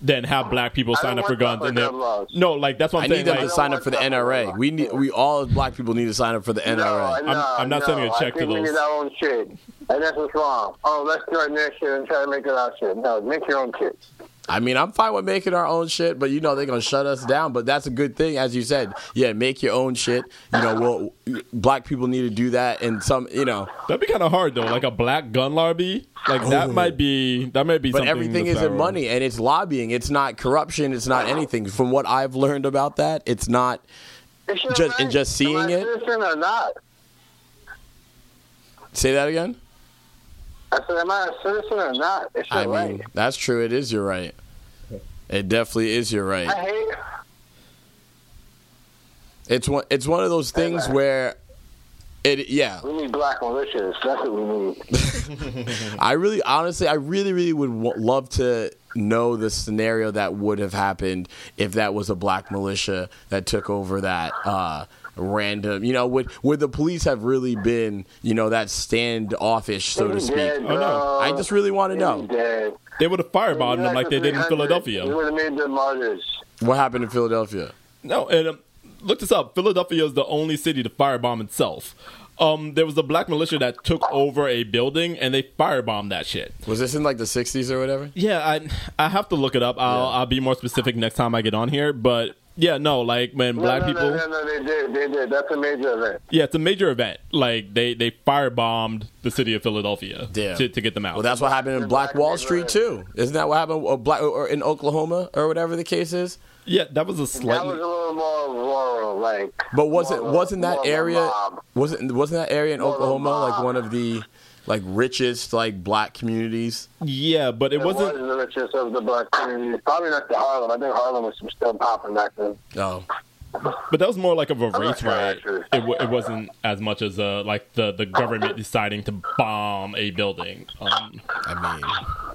then have black people sign up for guns. tougher And then gun laws. no, like that's what I'm I'm need saying. them Like, to sign up for the I don't want NRA. tougher We need. We all as black people need to sign up for the no, NRA. no, I'm not no, sending a check I to think we those. need our own shit. And that's what's wrong. Oh, let's join their shit and try to make it our shit. No, make your own shit. I mean, I'm fine with making our own shit, but you know they're gonna shut us down. But that's a good thing, as you said. Yeah, make your own shit. You know, well, black people need to do that, and some, you know. that'd be kind of hard though. Like a black gun lobby, like that oh. might be that might be. But something everything is in money, and it's lobbying. It's not corruption. It's not anything. From what I've learned about that, it's not. It's your Just- and right. just seeing it? or not? Say that again. I said, am I a citizen or not? It's your I right. mean, that's true. It is your right. It definitely is your right. I hate. It's one. It's one of those things where it. Yeah, We need black militias. That's what we need. <laughs> I really, honestly, I really, really would w- love to know the scenario that would have happened if that was a black militia that took over that uh, random. You know, would would the police have really been, you know, that standoffish, so to speak? dead, Oh, no. I just really want to He's know dead. They would have firebombed them like they did in We Philadelphia. would have made them martyrs. what happened in Philadelphia. No, and um, look this up. Philadelphia is the only city to firebomb itself. Um, there was a black militia that took over a building and they firebombed that shit. Was this in like the '60s or whatever? Yeah, I I have to look it up. I'll Yeah. I'll be more specific next time I get on here. But yeah, no, like when No, black no, people. No, no, no, they did. They did. That's a major event. Yeah, it's a major event. Like they they firebombed the city of Philadelphia Damn. to, to get them out. Well, that's what happened in Black Wall Street too. Isn't that what happened uh, or Black or in Oklahoma or whatever the case is? yeah, that was a That was a little more rural, like. But wasn't more of wasn't that more of a area wasn't wasn't that area in More of a Oklahoma like one of the like richest like black communities? yeah, but it It wasn't. was the richest of the black communities. Probably not the Harlem. I think Harlem was still popping back then. Oh, But that was more like of a not race sure, riot. It, w- it wasn't as much as uh, like the, the government deciding to bomb a building. Um, I mean,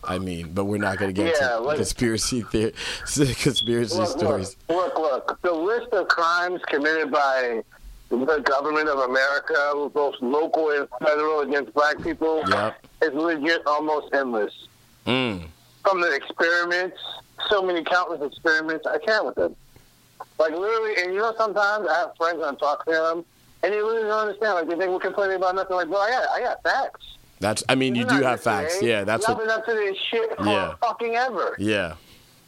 I mean, but we're not going to get Yeah, into like- conspiracy theory, <laughs> conspiracy Look, stories. look, look, look. The list of crimes committed by the government of America, both local and federal, against black people Yep. is legit almost endless. Mm. From the experiments, so many countless experiments, I can't with them. Like literally, and you know, sometimes I have friends and I'm talking to them, and they really don't understand. Like they think we're complaining about nothing. Like, bro, I got, I got facts. That's. I mean, you You're do have facts. Yeah, that's Y'all what. up to this shit Yeah. fucking ever. Yeah.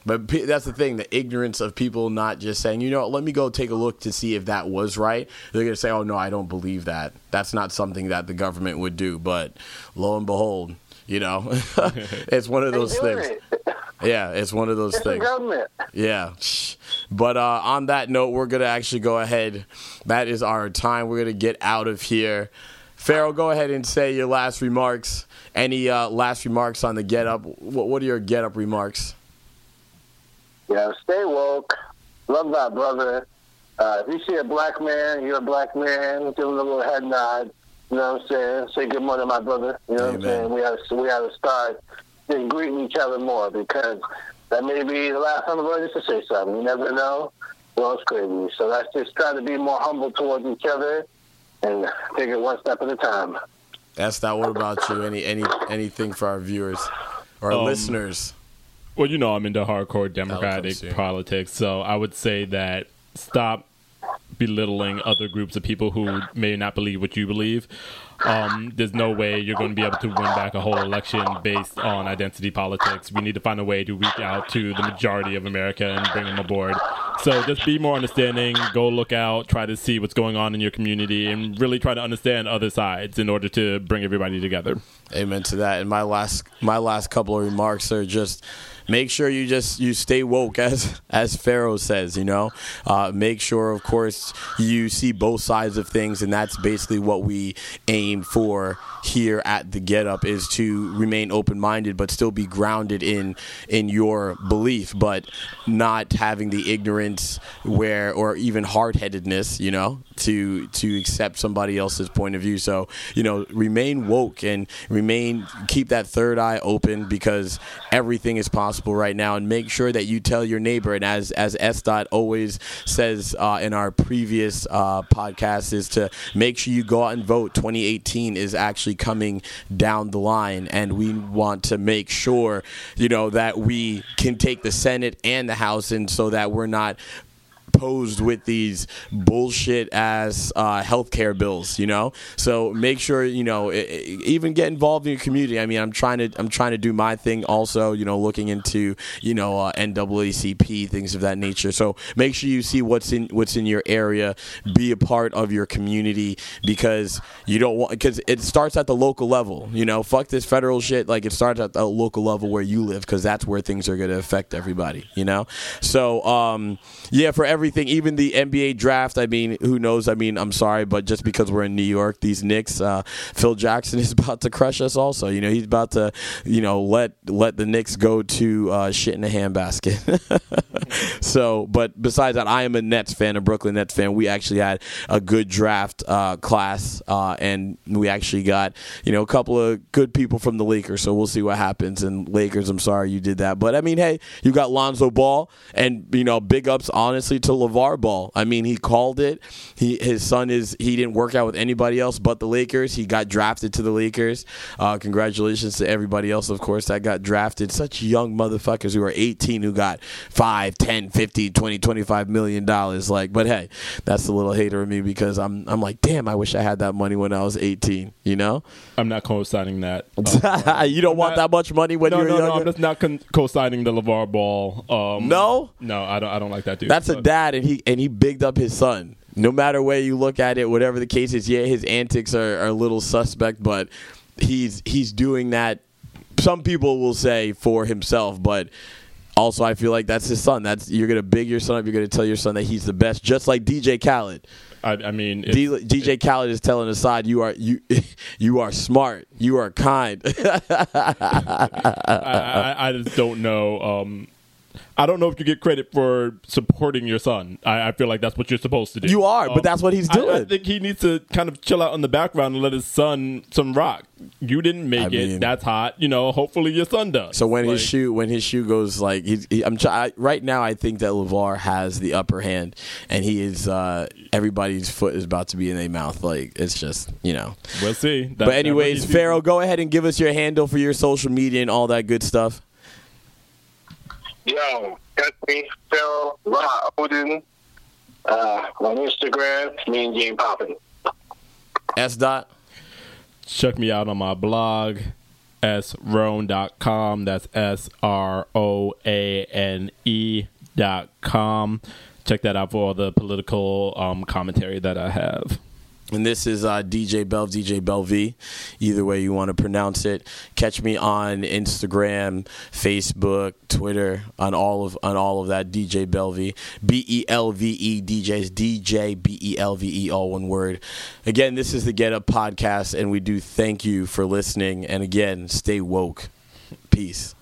But pe- that's the thing, the ignorance of people not just saying, you know, let me go take a look to see if that was right. They're going to say, oh, no, I don't believe that. That's not something that the government would do. But lo and behold, you know, <laughs> it's one of those things. it. <laughs> Yeah, it's one of those It's things. government. Yeah. But uh, on that note, we're going to actually go ahead. That is our time. We're going to get out of here. Pharaoh, go ahead and say your last remarks. Any uh, last remarks on the get up? What, what are your get up remarks? Yeah, stay woke. Love that brother. Uh, if you see a black man, you're a black man. Give him a little head nod. You know what I'm saying? Say good morning, my brother. You know what I'm saying? We have to, we have to start just greeting each other more because that may be the last time we're going to say something. You never know. Well, it's crazy. So let's just try to be more humble towards each other and take it one step at a time. That's that. What about you? Any any anything for our viewers or Um, listeners? Well, you know, I'm into hardcore democratic soon. politics, so I would say that stop belittling other groups of people who may not believe what you believe. Um, there's no way you're going to be able to win back a whole election based on identity politics. We need to find a way to reach out to the majority of America and bring them aboard. So just be more understanding. Go look out. Try to see what's going on in your community, and really try to understand other sides in order to bring everybody together. Amen to that. And my last my last couple of remarks are just make sure you just you stay woke as as Pharaoh says. You know, uh, make sure of course you see both sides of things, and that's basically what we aim for here at the Get Up is to remain open minded, but still be grounded in in your belief, but not having the ignorance where or even hard headedness. You know, to to accept somebody else's point of view. So you know, remain woke and remain keep that third eye open because everything is possible right now. And make sure that you tell your neighbor. And as as S dot always says uh, in our previous uh, podcast, is to make sure you go out and vote. 2018 is actually coming down the line, and we want to make sure you know that we can take the Senate and the House, and so that we're not posed with these bullshit ass uh, healthcare bills, you know. So make sure you know, e- e- even get involved in your community. I mean, I'm trying to I'm trying to do my thing also, you know, looking into you know uh, NAACP things of that nature. So make sure you see what's in what's in your area, be a part of your community because you don't want because it starts at the local level. You know, fuck this federal shit. Like it starts at the local level where you live because that's where things are going to affect everybody. You know, so um, yeah, for everything, even the NBA draft. I mean, who knows? I mean, I'm sorry, but just because we're in New York, these Knicks, uh, Phil Jackson <laughs> is about to crush us. Also, you know, he's about to, you know, let let the Knicks go to uh, shit in a handbasket. <laughs> so, but besides that, I am a Nets fan, a Brooklyn Nets fan. We actually had a good draft uh, class, uh, and we actually got you know a couple of good people from the Lakers. So we'll see what happens. And Lakers, I'm sorry you did that, but I mean, hey, you got Lonzo Ball, and you know, big ups honestly to LaVar Ball. I mean, he called it. He his son is he didn't work out with anybody else but the Lakers. He got drafted to the Lakers. Uh, congratulations to everybody else, of course, that got drafted. Such young motherfuckers who are 18 who got 5, 10, 15, 20, 25 million dollars. Like, but hey, that's a little hater of me because I'm I'm like, damn, I wish I had that money when I was 18. You know, I'm not co-signing that. <laughs> you don't want not- that much money when no, you're no, younger. no. I'm just not con- co-signing the LaVar Ball. Um, No? no, I don't. I don't like that dude. That's a But- dad, and he and he bigged up his son. No matter where you look at it, whatever the case is, yeah, his antics are, are a little suspect, but he's he's doing that. Some people will say for himself, but also I feel like that's his son. That's you're gonna big your son up. You're gonna tell your son that he's the best, just like DJ Khaled. I, I mean, D- it's- DJ Khaled is telling Asahd, "You are you <laughs> you are smart. You are kind." <laughs> I, I, I just don't know. Um, I don't know if you get credit for supporting your son. I, I feel like that's what you're supposed to do. You are, but that's what he's I- I, think he needs to kind of chill out in the background and let his son some rock. You didn't make I it. mean- that's hot. You know. Hopefully your son does. So when his shoe when his shoe goes like he's, he, I'm try, I, right now I think that LaVar has the upper hand and he is uh, everybody's foot is about to be in their mouth like it's just you know. we'll see. That- but anyways, Pharaoh, go ahead and give us your handle for your social media and all that good stuff. Yo, that's me, Phil Ra Odin. Uh, on Instagram, me and Game Poppin'. S dot. check me out on my blog sroane.com that's s-r-o-a-n-e dot com check that out for all the political um, commentary that i have And this is uh, DJ Belve, DJ Belve. Either way you want to pronounce it. Catch me on Instagram, Facebook, Twitter, on all of on all of that. DJ Belve, B E L V E DJs, DJ B E L V E, all one word. Again, this is the Get Up podcast, and we do thank you for listening. And again, stay woke. Peace.